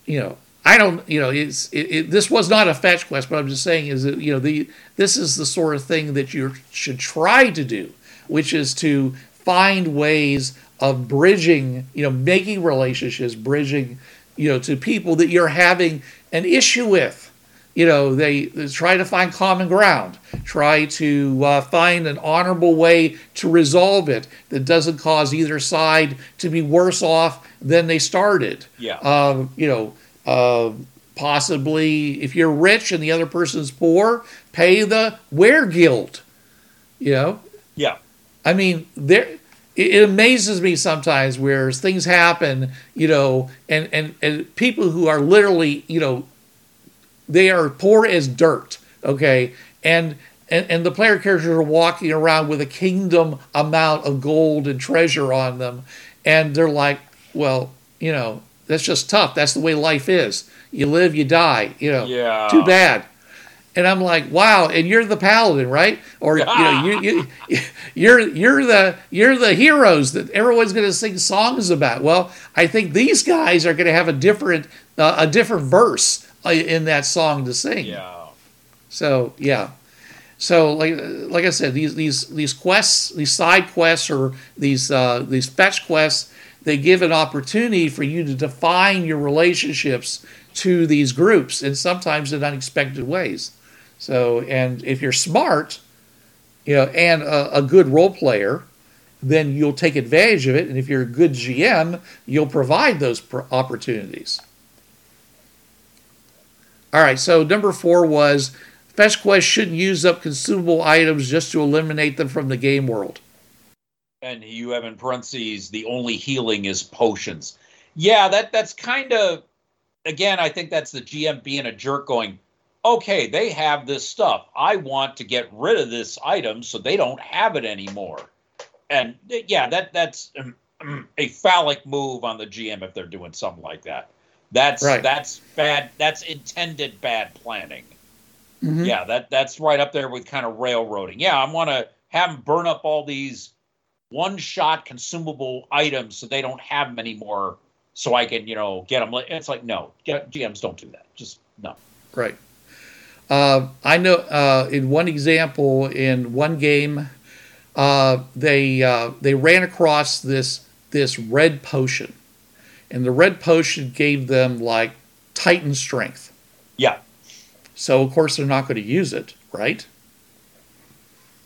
[SPEAKER 1] you know, I don't, you know, it's it, it, this was not a fetch quest, but I'm just saying is that you know the this is the sort of thing that you should try to do, which is to find ways of bridging, you know, making relationships, bridging, you know, to people that you're having an issue with. You know, they, they try to find common ground, try to uh, find an honorable way to resolve it that doesn't cause either side to be worse off than they started
[SPEAKER 2] Yeah.
[SPEAKER 1] um, you know, uh, possibly if you're rich and the other person's poor, pay the weregild. You know,
[SPEAKER 2] yeah.
[SPEAKER 1] I mean, there. It, it amazes me sometimes where things happen, you know, and, and, and people who are literally, you know, they are poor as dirt, okay, and and, and the player characters are walking around with a kingdom amount of gold and treasure on them, and they're like, well, you know, that's just tough. That's the way life is. You live, you die. You know,
[SPEAKER 2] Yeah.
[SPEAKER 1] too bad. And I'm like, wow. And you're the paladin, right? Or you know, you, you, you're you're the you're the heroes that everyone's going to sing songs about. Well, I think these guys are going to have a different uh, a different verse uh, in that song to sing.
[SPEAKER 2] Yeah.
[SPEAKER 1] So yeah. So like like I said, these these these quests, these side quests, or these uh, these fetch quests, they give an opportunity for you to define your relationships to these groups, and sometimes in unexpected ways. So and if you're smart, you know, and a, a good role player, then you'll take advantage of it. And if you're a good GM, you'll provide those opportunities. All right, so number four was Fetch Quest shouldn't use up consumable items just to eliminate them from the game world.
[SPEAKER 2] And you have in parentheses the only healing is potions. Yeah, that that's kind of again, I think that's the GM being a jerk going, okay, they have this stuff. I want to get rid of this item so they don't have it anymore. And yeah, that that's um, a phallic move on the GM if they're doing something like that. That's
[SPEAKER 1] Right.
[SPEAKER 2] that's bad. That's intended bad planning.
[SPEAKER 1] Mhm.
[SPEAKER 2] Yeah, that that's right up there with kind of railroading. Yeah, I want to have them burn up all these one-shot consumable items so they don't have them anymore, so I can you know get them. It's like no, GMs don't do that. Just no.
[SPEAKER 1] Right. Uh, I know uh, in one example, in one game, uh, they uh, they ran across this this red potion, and the red potion gave them like Titan strength.
[SPEAKER 2] Yeah,
[SPEAKER 1] So of course they're not going to use it, right?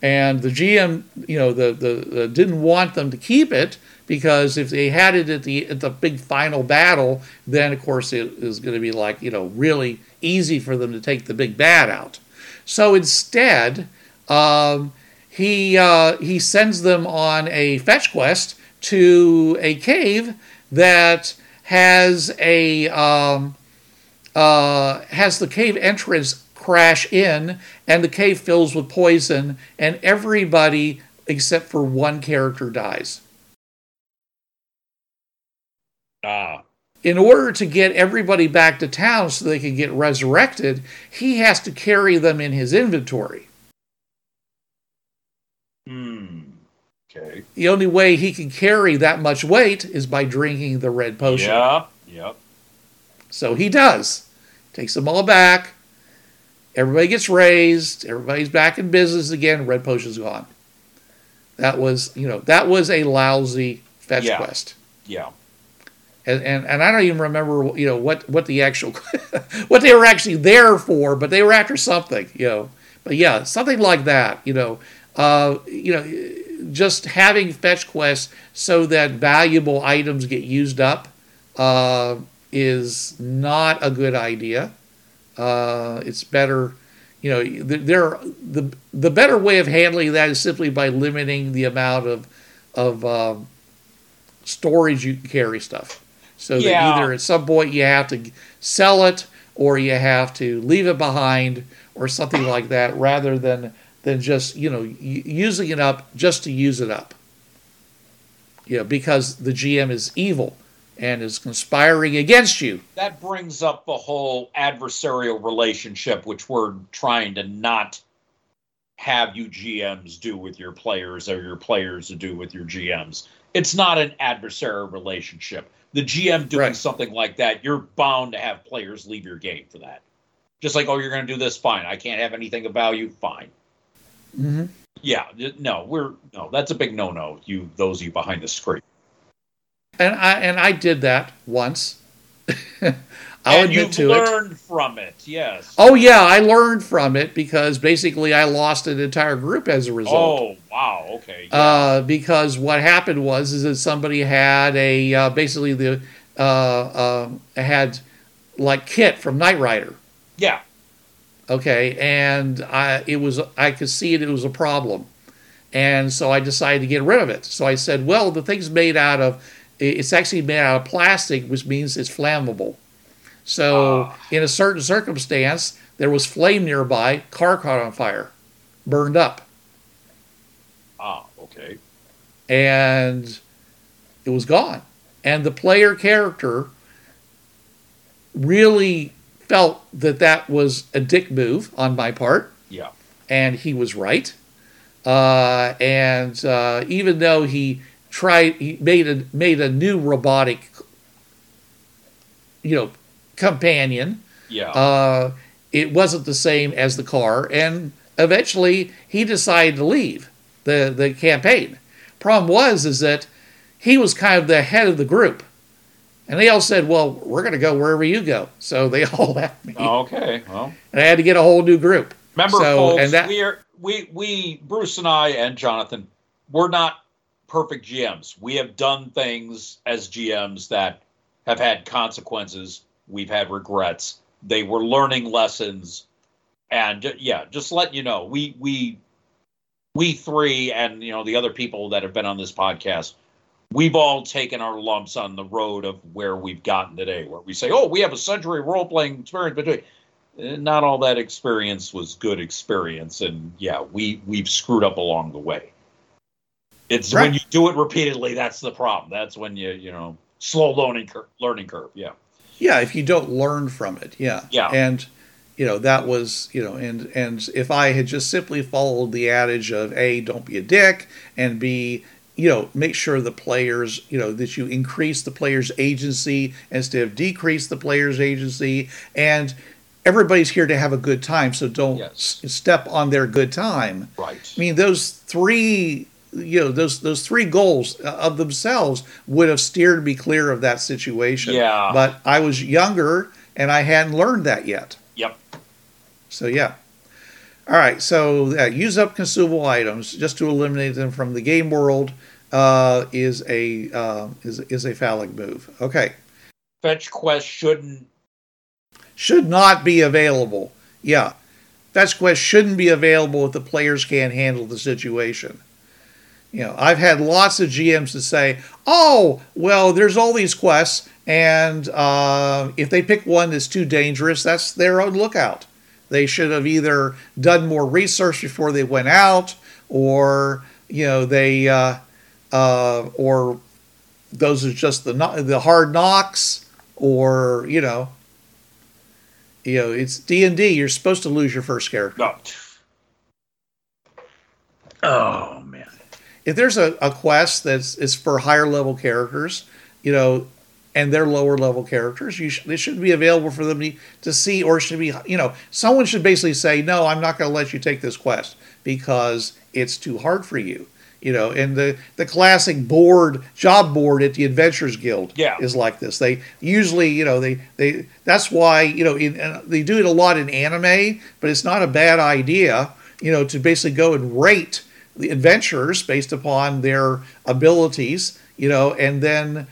[SPEAKER 1] And the GM, you know, the, the, the didn't want them to keep it because if they had it at the at the big final battle, then of course it is going to be like you know really easy for them to take the big bad out. So instead, um, he uh, he sends them on a fetch quest to a cave that has a um, uh, has the cave entrance crash in, and the cave fills with poison, and everybody except for one character dies.
[SPEAKER 2] Ah.
[SPEAKER 1] In order to get everybody back to town so they can get resurrected, he has to carry them in his inventory.
[SPEAKER 2] Hmm. Okay.
[SPEAKER 1] The only way he can carry that much weight is by drinking the red potion.
[SPEAKER 2] Yeah. Yep.
[SPEAKER 1] So he does. Takes them all back. Everybody gets raised. Everybody's back in business again. Red potion's gone. That was, you know, that was a lousy fetch
[SPEAKER 2] Yeah.
[SPEAKER 1] quest.
[SPEAKER 2] Yeah.
[SPEAKER 1] And, and and I don't even remember, you know, what what the actual what they were actually there for, but they were after something, you know. But yeah, something like that, you know. Uh, you know, just having fetch quests so that valuable items get used up uh, is not a good idea. Uh, it's better, you know, th- there the the better way of handling that is simply by limiting the amount of of um, storage you can carry stuff. So
[SPEAKER 2] Yeah.
[SPEAKER 1] that either at some point you have to sell it or you have to leave it behind or something like that, rather than than just you know y- using it up just to use it up. You know, because the GM is evil and is conspiring against you.
[SPEAKER 2] That brings up the whole adversarial relationship, which we're trying to not have you GMs do with your players or your players to do with your GMs. It's not an adversarial relationship. The GM doing
[SPEAKER 1] Right.
[SPEAKER 2] something like that, you're bound to have players leave your game for that. Just like, oh, you're going to do this, fine. I can't have anything of value, fine.
[SPEAKER 1] Mm-hmm.
[SPEAKER 2] Yeah, no, we're no, that's a big no-no. You, those of you behind the screen.
[SPEAKER 1] And I and I did that once. I'll
[SPEAKER 2] and
[SPEAKER 1] admit to it.
[SPEAKER 2] learned from it, yes.
[SPEAKER 1] Oh yeah, I learned from it because basically I lost an entire group as a result.
[SPEAKER 2] Oh, wow, okay. yeah.
[SPEAKER 1] Uh, because what happened was is that somebody had a uh, basically the uh, uh, had like KITT from Knight Rider.
[SPEAKER 2] yeah.
[SPEAKER 1] Okay, and I it was I could see it, it was a problem, and so I decided to get rid of it. So I said, well, the thing's made out of it's actually made out of plastic, which means it's flammable. So
[SPEAKER 2] Ah.
[SPEAKER 1] in a certain circumstance, there was flame nearby, car caught on fire, burned up,
[SPEAKER 2] Ah, okay.
[SPEAKER 1] and it was gone. And the player character really felt that that was a dick move on my part.
[SPEAKER 2] Yeah.
[SPEAKER 1] and he was right. Uh, and uh, even though he tried, he made a made a new robotic, you know, companion.
[SPEAKER 2] Yeah.
[SPEAKER 1] Uh, it wasn't the same as the car, and eventually he decided to leave the the campaign. Problem was is that he was kind of the head of the group, and they all said, "Well, we're going to go wherever you go." So they all left me,
[SPEAKER 2] okay. Well,
[SPEAKER 1] and I had to get a whole new group.
[SPEAKER 2] remember,
[SPEAKER 1] So,
[SPEAKER 2] folks,
[SPEAKER 1] and that-
[SPEAKER 2] we are we we Bruce and I and Jonathan, we're not perfect GMs. We have done things as GMs that have had consequences. We've had regrets. They were learning lessons, and yeah, just let you know, we we we three and you know the other people that have been on this podcast we've all taken our lumps on the road of where we've gotten today, where we say, "Oh, we have a century role playing experience," but uh, not all that experience was good experience, and yeah, we we've screwed up along the way. It's when you do it repeatedly that's the problem. That's when you you know slow learning curve, learning curve. Yeah,
[SPEAKER 1] Yeah, if you don't learn from it, yeah.
[SPEAKER 2] Yeah.
[SPEAKER 1] And you know, that was, you know, and and if I had just simply followed the adage of A, don't be a dick, and B, you know, make sure the players, you know, that you increase the player's agency instead of decrease the player's agency and everybody's here to have a good time, so don't
[SPEAKER 2] Yes.
[SPEAKER 1] s- step on their good time.
[SPEAKER 2] right.
[SPEAKER 1] I mean, those three, you know, those those three goals of themselves would have steered me clear of that situation.
[SPEAKER 2] Yeah.
[SPEAKER 1] But I was younger and I hadn't learned that yet.
[SPEAKER 2] Yep.
[SPEAKER 1] So yeah. All right, so uh, use up consumable items just to eliminate them from the game world uh, is a uh, is is a phallic move. Okay,
[SPEAKER 2] Fetch quest shouldn't.
[SPEAKER 1] should not be available. Yeah, fetch quest shouldn't be available if the players can't handle the situation. You know, I've had lots of GMs to say, "Oh, well, there's all these quests, and uh, if they pick one that's too dangerous, that's their own lookout." They should have either done more research before they went out, or you know they, uh, uh, or those are just the the hard knocks, or you know, you know it's D and D. You're supposed to lose your first character.
[SPEAKER 2] Oh.
[SPEAKER 1] If there's a, a quest that's is for higher level characters, you know, and they're lower level characters, you sh- they should be available for them to, to see, or should be, you know, someone should basically say, no, I'm not going to let you take this quest because it's too hard for you. You know, and the the classic board job board at the Adventurers Guild
[SPEAKER 2] Yeah.
[SPEAKER 1] is like this. They usually, you know, they they that's why you know in, they do it a lot in anime, but it's not a bad idea, you know, to basically go and rate adventurers based upon their abilities, you know, and then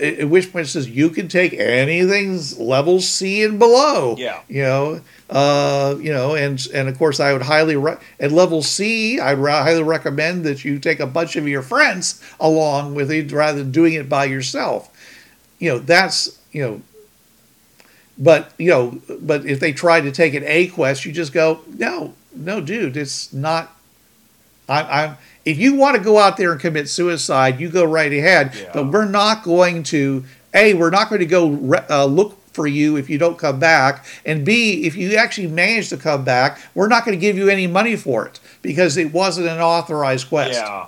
[SPEAKER 1] at which point it says you can take anything level C and below.
[SPEAKER 2] Yeah.
[SPEAKER 1] You know, uh, you know, and and of course I would highly re- at level C, I'd ra- highly recommend that you take a bunch of your friends along with you rather than doing it by yourself. You know, that's you know. But you know, but if they try to take an A quest, you just go, no, no, dude, it's not I'm, I'm if you want to go out there and commit suicide, you go right ahead.
[SPEAKER 2] Yeah.
[SPEAKER 1] But we're not going to a. We're not going to go re- uh, look for you if you don't come back, and b. If you actually manage to come back, we're not going to give you any money for it because it wasn't an authorized quest.
[SPEAKER 2] Yeah.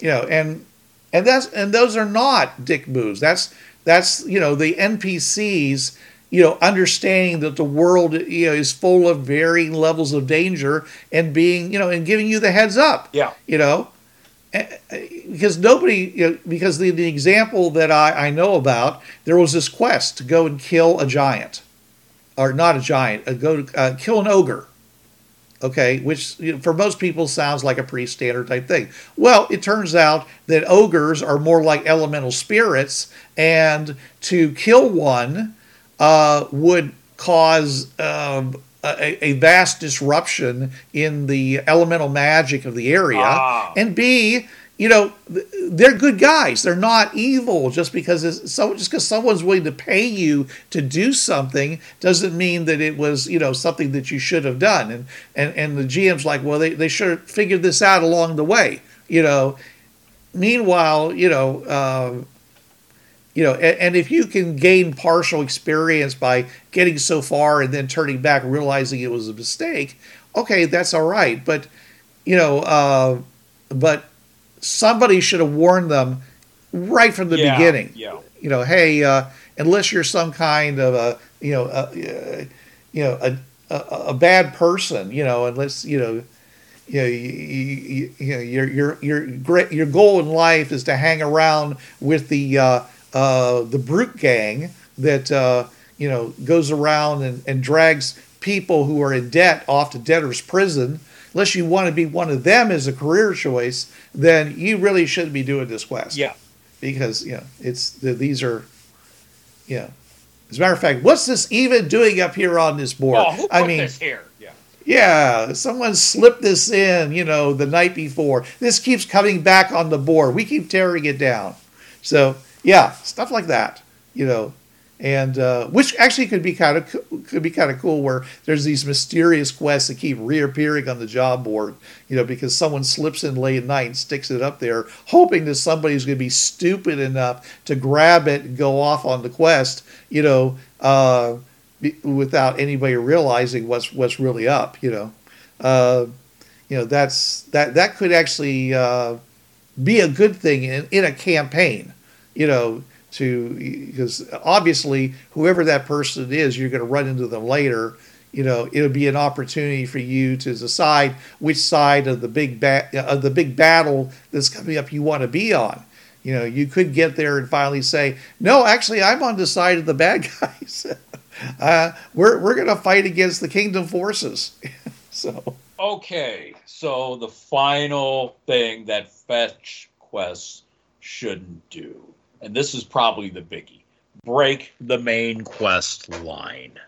[SPEAKER 1] You know, and and that's and those are not dick moves. That's that's you know the NPCs. You know, understanding that the world you know is full of varying levels of danger, and being you know, and giving you the heads up
[SPEAKER 2] Yeah.
[SPEAKER 1] you know? Because nobody you know, because the, the example that I, I know about there was this quest to go and kill a giant or not a giant uh, go to uh, kill an ogre okay? Which you know, for most people sounds like a pretty standard type thing. Well it turns out that ogres are more like elemental spirits and to kill one uh, would cause um, a, a vast disruption in the elemental magic of the area.
[SPEAKER 2] Ah.
[SPEAKER 1] and b you know they're good guys. They're not evil. Just because so just because someone's willing to pay you to do something doesn't mean that it was you know something that you should have done. And and and the gm's like well they, they should have figured this out along the way you know. Meanwhile you know um, you know and, and if you can gain partial experience by getting so far and then turning back realizing it was a mistake okay that's all right but you know uh, but somebody should have warned them right from the
[SPEAKER 2] Yeah,
[SPEAKER 1] beginning
[SPEAKER 2] yeah.
[SPEAKER 1] you know hey uh, unless you're some kind of a you know a, you know a, a, a bad person you know unless you know you know, you, you, you know your your your great your goal in life is to hang around with the uh, uh, the brute gang that uh, you know goes around and, and drags people who are in debt off to debtor's prison. Unless you want to be one of them as a career choice, then you really shouldn't be doing this quest
[SPEAKER 2] Yeah.
[SPEAKER 1] because you know it's the, these are you know as a matter of fact what's this even doing up here on this board
[SPEAKER 2] Oh, who put
[SPEAKER 1] i mean
[SPEAKER 2] this here? Yeah.
[SPEAKER 1] yeah someone slipped this in you know the night before this keeps coming back on the board we keep tearing it down so yeah stuff like that you know. And uh, which actually could be kind of could be kind of cool where there's these mysterious quests that keep reappearing on the job board you know because someone slips in late at night and sticks it up there hoping that somebody's going to be stupid enough to grab it and go off on the quest you know uh, without anybody realizing what's what's really up you know. Uh, you know that's that that could actually uh, be a good thing in, in a campaign you know to because obviously whoever that person is you're going to run into them later. You know it'll be an opportunity for you to decide which side of the big ba- of the big battle that's coming up you want to be on. You know you could get there and finally say no actually i'm on the side of the bad guys. Uh, we're, we're going to fight against the kingdom forces. So.
[SPEAKER 2] Okay, so the final thing that fetch quests shouldn't do, and this is probably the biggie break the main quest line.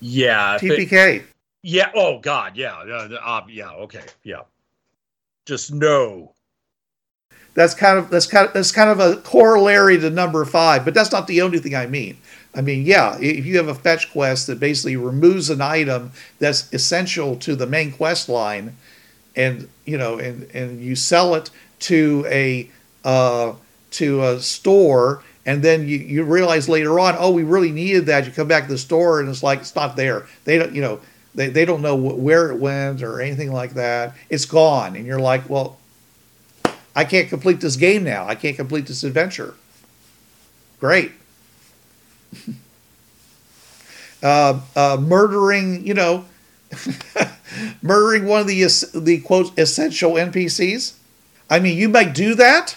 [SPEAKER 2] Yeah. if it-
[SPEAKER 1] TPK.
[SPEAKER 2] yeah. Oh God. Yeah. Yeah. Uh, yeah. Okay. Yeah. Just no.
[SPEAKER 1] That's kind of that's kind of that's kind of a corollary to number five, but that's not the only thing I mean. I mean, yeah, if you have a fetch quest that basically removes an item that's essential to the main quest line, and you know, and and you sell it to a uh, to a store, and then you, you realize later on, oh, we really needed that. You come back to the store, and it's like it's not there. They don't, you know, they, they don't know wh- where it went or anything like that. It's gone, and you're like, well, I can't complete this game now. I can't complete this adventure. Great. uh, uh, murdering, you know, murdering one of the the quote essential NPCs. I mean, you might do that,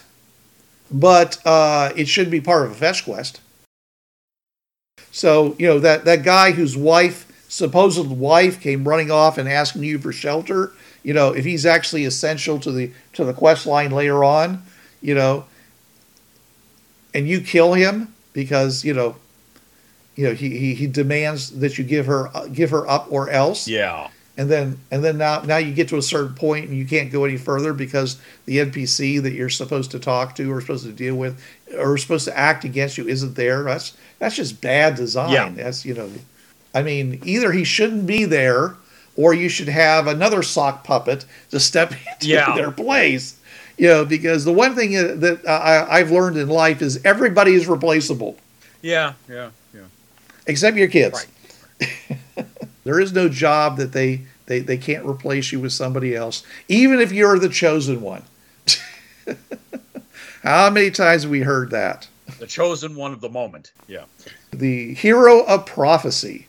[SPEAKER 1] but uh, it should be part of a fetch quest. So you know that that guy whose wife, supposed wife, came running off and asking you for shelter. You know, if he's actually essential to the to the quest line later on, you know, and you kill him because you know, you know he he, he demands that you give her uh, give her up or else
[SPEAKER 2] Yeah.
[SPEAKER 1] And then and then now now you get to a certain point and you can't go any further because the NPC that you're supposed to talk to or supposed to deal with or supposed to act against you isn't there. That's that's just bad design.
[SPEAKER 2] Yeah.
[SPEAKER 1] That's you know, I mean, either he shouldn't be there or you should have another sock puppet to step into
[SPEAKER 2] Yeah.
[SPEAKER 1] their place. You know, because the one thing that I, I've learned in life is everybody is replaceable
[SPEAKER 2] Yeah. Yeah. Yeah.
[SPEAKER 1] except your kids. there is no job that they, they they can't replace you with somebody else, even if you're the chosen one. How many times have we heard that?
[SPEAKER 2] The chosen one of the moment. Yeah.
[SPEAKER 1] The hero of prophecy.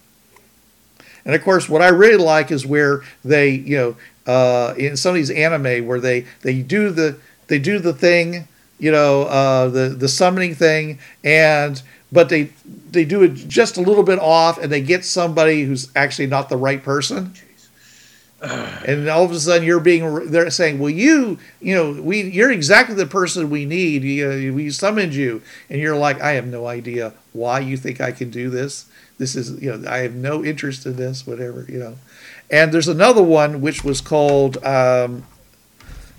[SPEAKER 1] And of course, what I really like is where they, you know, uh, in some of these anime where they they do the they do the thing, you know, uh, the the summoning thing, and but they they do it just a little bit off, and they get somebody who's actually not the right person. And all of a sudden, you're being they're saying, "Well, you, you know, we you're exactly the person we need. You, we summoned you," and you're like, "I have no idea why you think I can do this. This is, you know, I have no interest in this, whatever, you know." And there's another one which was called. Um,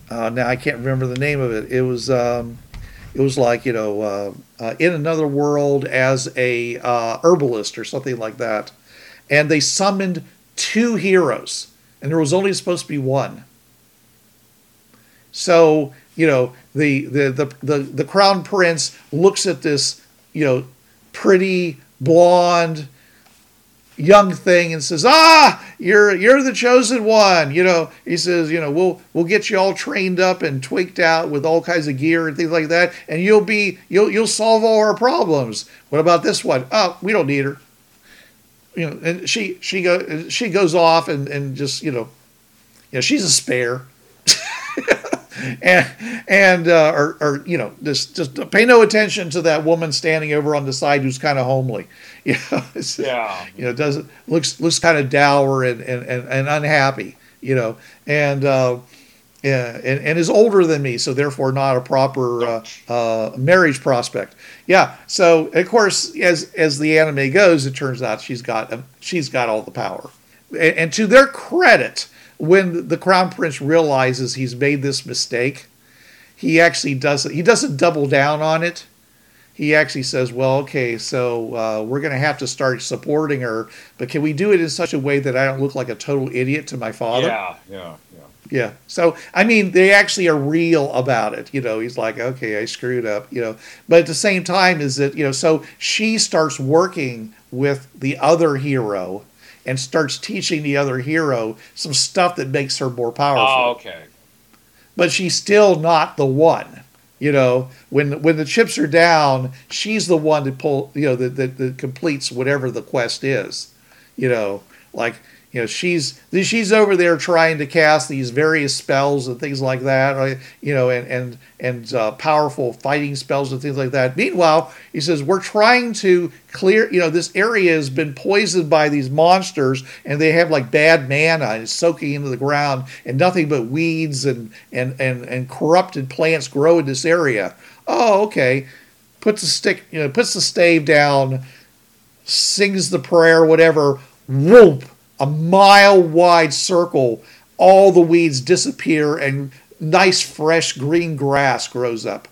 [SPEAKER 1] uh, now I can't remember the name of it. It was. Um, it was like you know, uh, in another world as a uh, herbalist or something like that, and they summoned two heroes, and there was only supposed to be one. So you know, the the the the, the crown prince looks at this you know pretty blonde young thing and says, "Ah, you're you're the chosen one." You know, he says, "You know, we'll we'll get you all trained up and tweaked out with all kinds of gear and things like that, and you'll be you'll you'll solve all our problems." What about this one? Oh, we don't need her. You know, and she she go she goes off and and just you know, you know, she's a spare. and and uh, or, or you know just just pay no attention to that woman standing over on the side who's kind of homely you know
[SPEAKER 2] Yeah.
[SPEAKER 1] you know doesn't looks looks kind of dour and, and, and, and unhappy you know and uh yeah, and, and is older than me, so therefore not a proper uh, uh, marriage prospect. Yeah, so of course, as as the anime goes, it turns out she's got she's got all the power. And, and to their credit, when the crown prince realizes he's made this mistake, he actually doesn't he doesn't double down on it he actually says, "Well, okay, so uh, we're going to have to start supporting her, but can we do it in such a way that I don't look like a total idiot to my father?"
[SPEAKER 2] Yeah. Yeah. Yeah.
[SPEAKER 1] Yeah. So I mean, they actually are real about it. You know, he's like, "Okay, I screwed up." You know, but at the same time, is that you know, so she starts working with the other hero and starts teaching the other hero some stuff that makes her more powerful
[SPEAKER 2] Oh, okay.
[SPEAKER 1] but she's still not the one. You know, when when the chips are down, she's the one that pull. You know, that that, that completes whatever the quest is. You know, like you know she's she's over there trying to cast these various spells and things like that you know and and and uh, powerful fighting spells and things like that. Meanwhile he says we're trying to clear you know this area has been poisoned by these monsters and they have like bad mana and it's soaking into the ground and nothing but weeds and and and, and corrupted plants grow in this area. Oh okay. Puts the stick you know puts the stave down sings the prayer whatever whoop a mile wide circle, all the weeds disappear and nice fresh green grass grows up.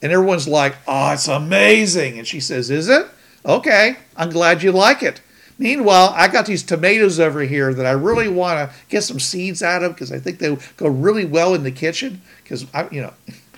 [SPEAKER 1] And everyone's like, oh, it's amazing. And she says, Is it? Okay, I'm glad you like it. Meanwhile, I got these tomatoes over here that I really want to get some seeds out of because I think they go really well in the kitchen. Because I, you know,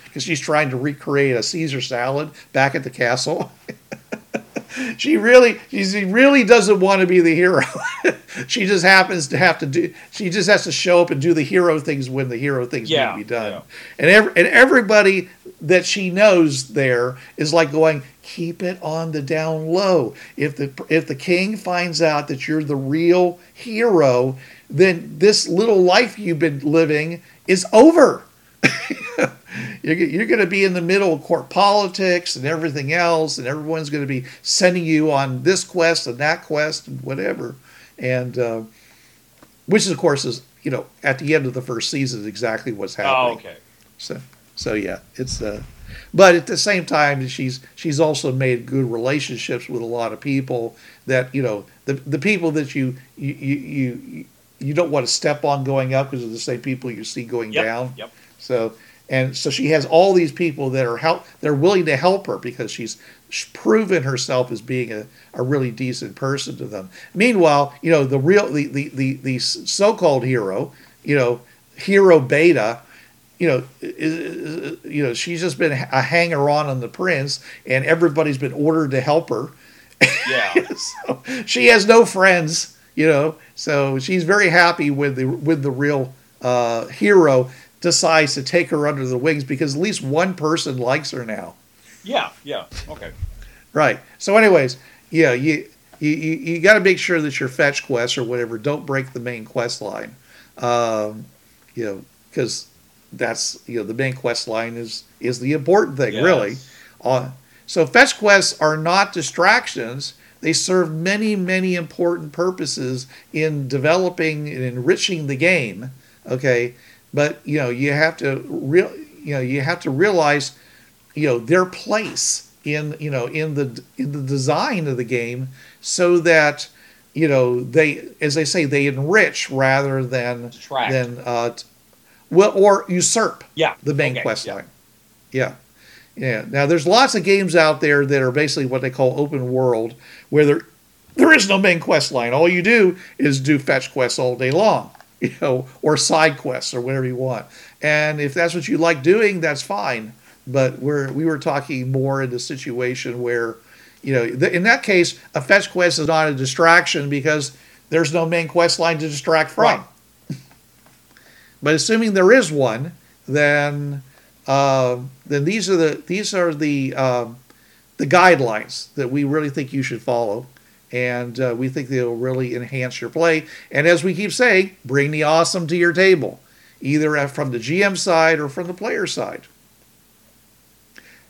[SPEAKER 1] because she's trying to recreate a Caesar salad back at the castle. she really she really doesn't want to be the hero. she just happens to have to do. She just has to show up and do the hero things when the hero things
[SPEAKER 2] Yeah,
[SPEAKER 1] need to be done.
[SPEAKER 2] yeah.
[SPEAKER 1] And every, and everybody that she knows there is like going, keep it on the down low. If the if the king finds out that you're the real hero, then this little life you've been living is over. you're, you're going to be in the middle of court politics and everything else, and everyone's going to be sending you on this quest and that quest and whatever. And uh, which, of course, is you know at the end of the first season is exactly what's happening.
[SPEAKER 2] Oh, okay.
[SPEAKER 1] So, so yeah, it's uh, but at the same time, she's she's also made good relationships with a lot of people that you know the the people that you you you you, you don't want to step on going up because of the same people you see going
[SPEAKER 2] Yep.
[SPEAKER 1] down.
[SPEAKER 2] Yep.
[SPEAKER 1] So and so she has all these people that are help they're willing to help her because she's proven herself as being a, a really decent person to them. Meanwhile, you know, the real the the the, the so-called hero, you know, hero beta, you know, is, you know, she's just been a hanger on on the prince and everybody's been ordered to help her.
[SPEAKER 2] Yeah.
[SPEAKER 1] so she has no friends, you know. So she's very happy with the with the real uh, hero decides to take her under the wings because at least one person likes her now.
[SPEAKER 2] yeah. Yeah. Okay.
[SPEAKER 1] Right. So, anyways, yeah, you you you, you got to make sure that your fetch quests or whatever don't break the main quest line. Um, you know, because that's you know the main quest line is is the important thing, really.
[SPEAKER 2] Yes.
[SPEAKER 1] Uh, so fetch quests are not distractions. They serve many, many important purposes in developing and enriching the game. Okay, but you know you have to real you know you have to realize you know their place in you know in the in the design of the game so that you know they as they say they enrich rather than than uh, well or usurp
[SPEAKER 2] Yeah.
[SPEAKER 1] the main
[SPEAKER 2] Okay,
[SPEAKER 1] quest
[SPEAKER 2] yeah.
[SPEAKER 1] line. Yeah. Yeah. Now there's lots of games out there that are basically what they call open world, where there there is no main quest line. All you do is do fetch quests all day long, you know, or side quests or whatever you want. And if that's what you like doing, that's fine. But we're we were talking more in the situation where, you know, th- in that case, a fetch quest is not a distraction because there's no main quest line to distract from.
[SPEAKER 2] Right.
[SPEAKER 1] But assuming there is one, then uh, then these are the these are the um the guidelines that we really think you should follow, and uh, we think they'll really enhance your play. And as we keep saying, bring the awesome to your table, either from the GM side or from the player side.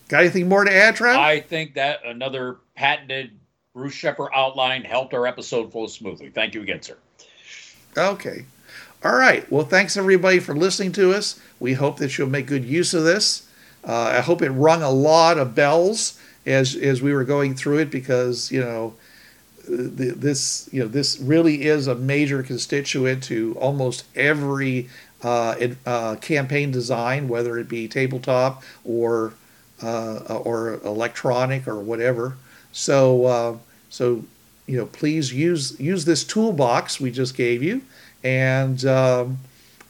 [SPEAKER 1] Got anything more to add, Trav?
[SPEAKER 2] I think that another patented Bruce Shepard outline helped our episode flow smoothly. Thank you again, sir.
[SPEAKER 1] Okay. All right. Well, thanks everybody for listening to us. We hope that you'll make good use of this. Uh, I hope it rung a lot of bells as as we were going through it because you know the, this you know this really is a major constituent to almost every uh, uh, campaign design, whether it be tabletop or uh, or electronic or whatever. So uh, so you know please use use this toolbox we just gave you and um,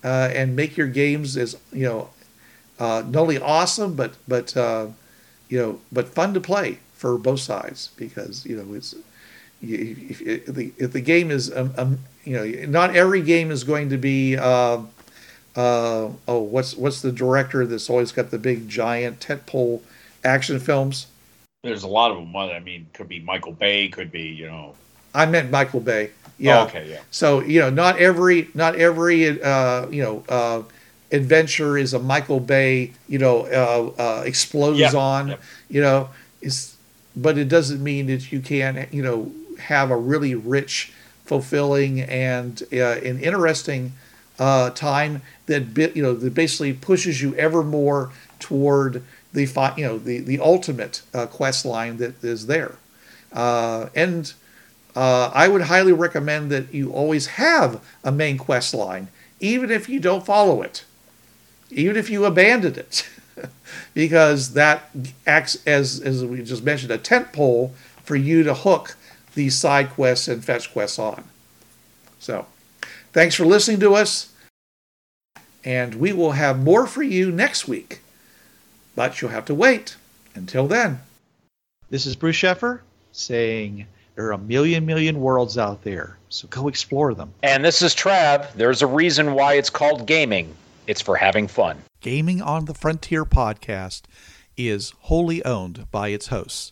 [SPEAKER 1] uh, and make your games as you know uh, not only awesome but but uh, you know but fun to play for both sides because you know it's if, if, the, if the game is um, um, you know not every game is going to be uh, uh, oh what's what's the director that's always got the big giant tentpole action films
[SPEAKER 2] There's a lot of them. I mean, could be Michael Bay, could be, you know,
[SPEAKER 1] I meant Michael Bay. Yeah.
[SPEAKER 4] Oh, okay, yeah.
[SPEAKER 1] So you know, not every not every uh, you know uh, adventure is a Michael Bay. You know, uh, uh, explodes on. You know, is but it doesn't mean that you can't you know have a really rich, fulfilling, and uh, an interesting uh, time that you know that basically pushes you ever more toward the fi- you know the the ultimate uh, quest line that is there, uh, and uh, I would highly recommend that you always have a main quest line, even if you don't follow it, even if you abandon it, because that acts as as we just mentioned a tent pole for you to hook these side quests and fetch quests on. So, thanks for listening to us, and we will have more for you next week, but you'll have to wait until then.
[SPEAKER 5] This is Bruce Sheffer saying there are a million, million worlds out there, so go explore them.
[SPEAKER 2] And this is Trav. There's a reason why it's called gaming. It's for having fun.
[SPEAKER 5] Gaming on the Frontier podcast is wholly owned by its hosts.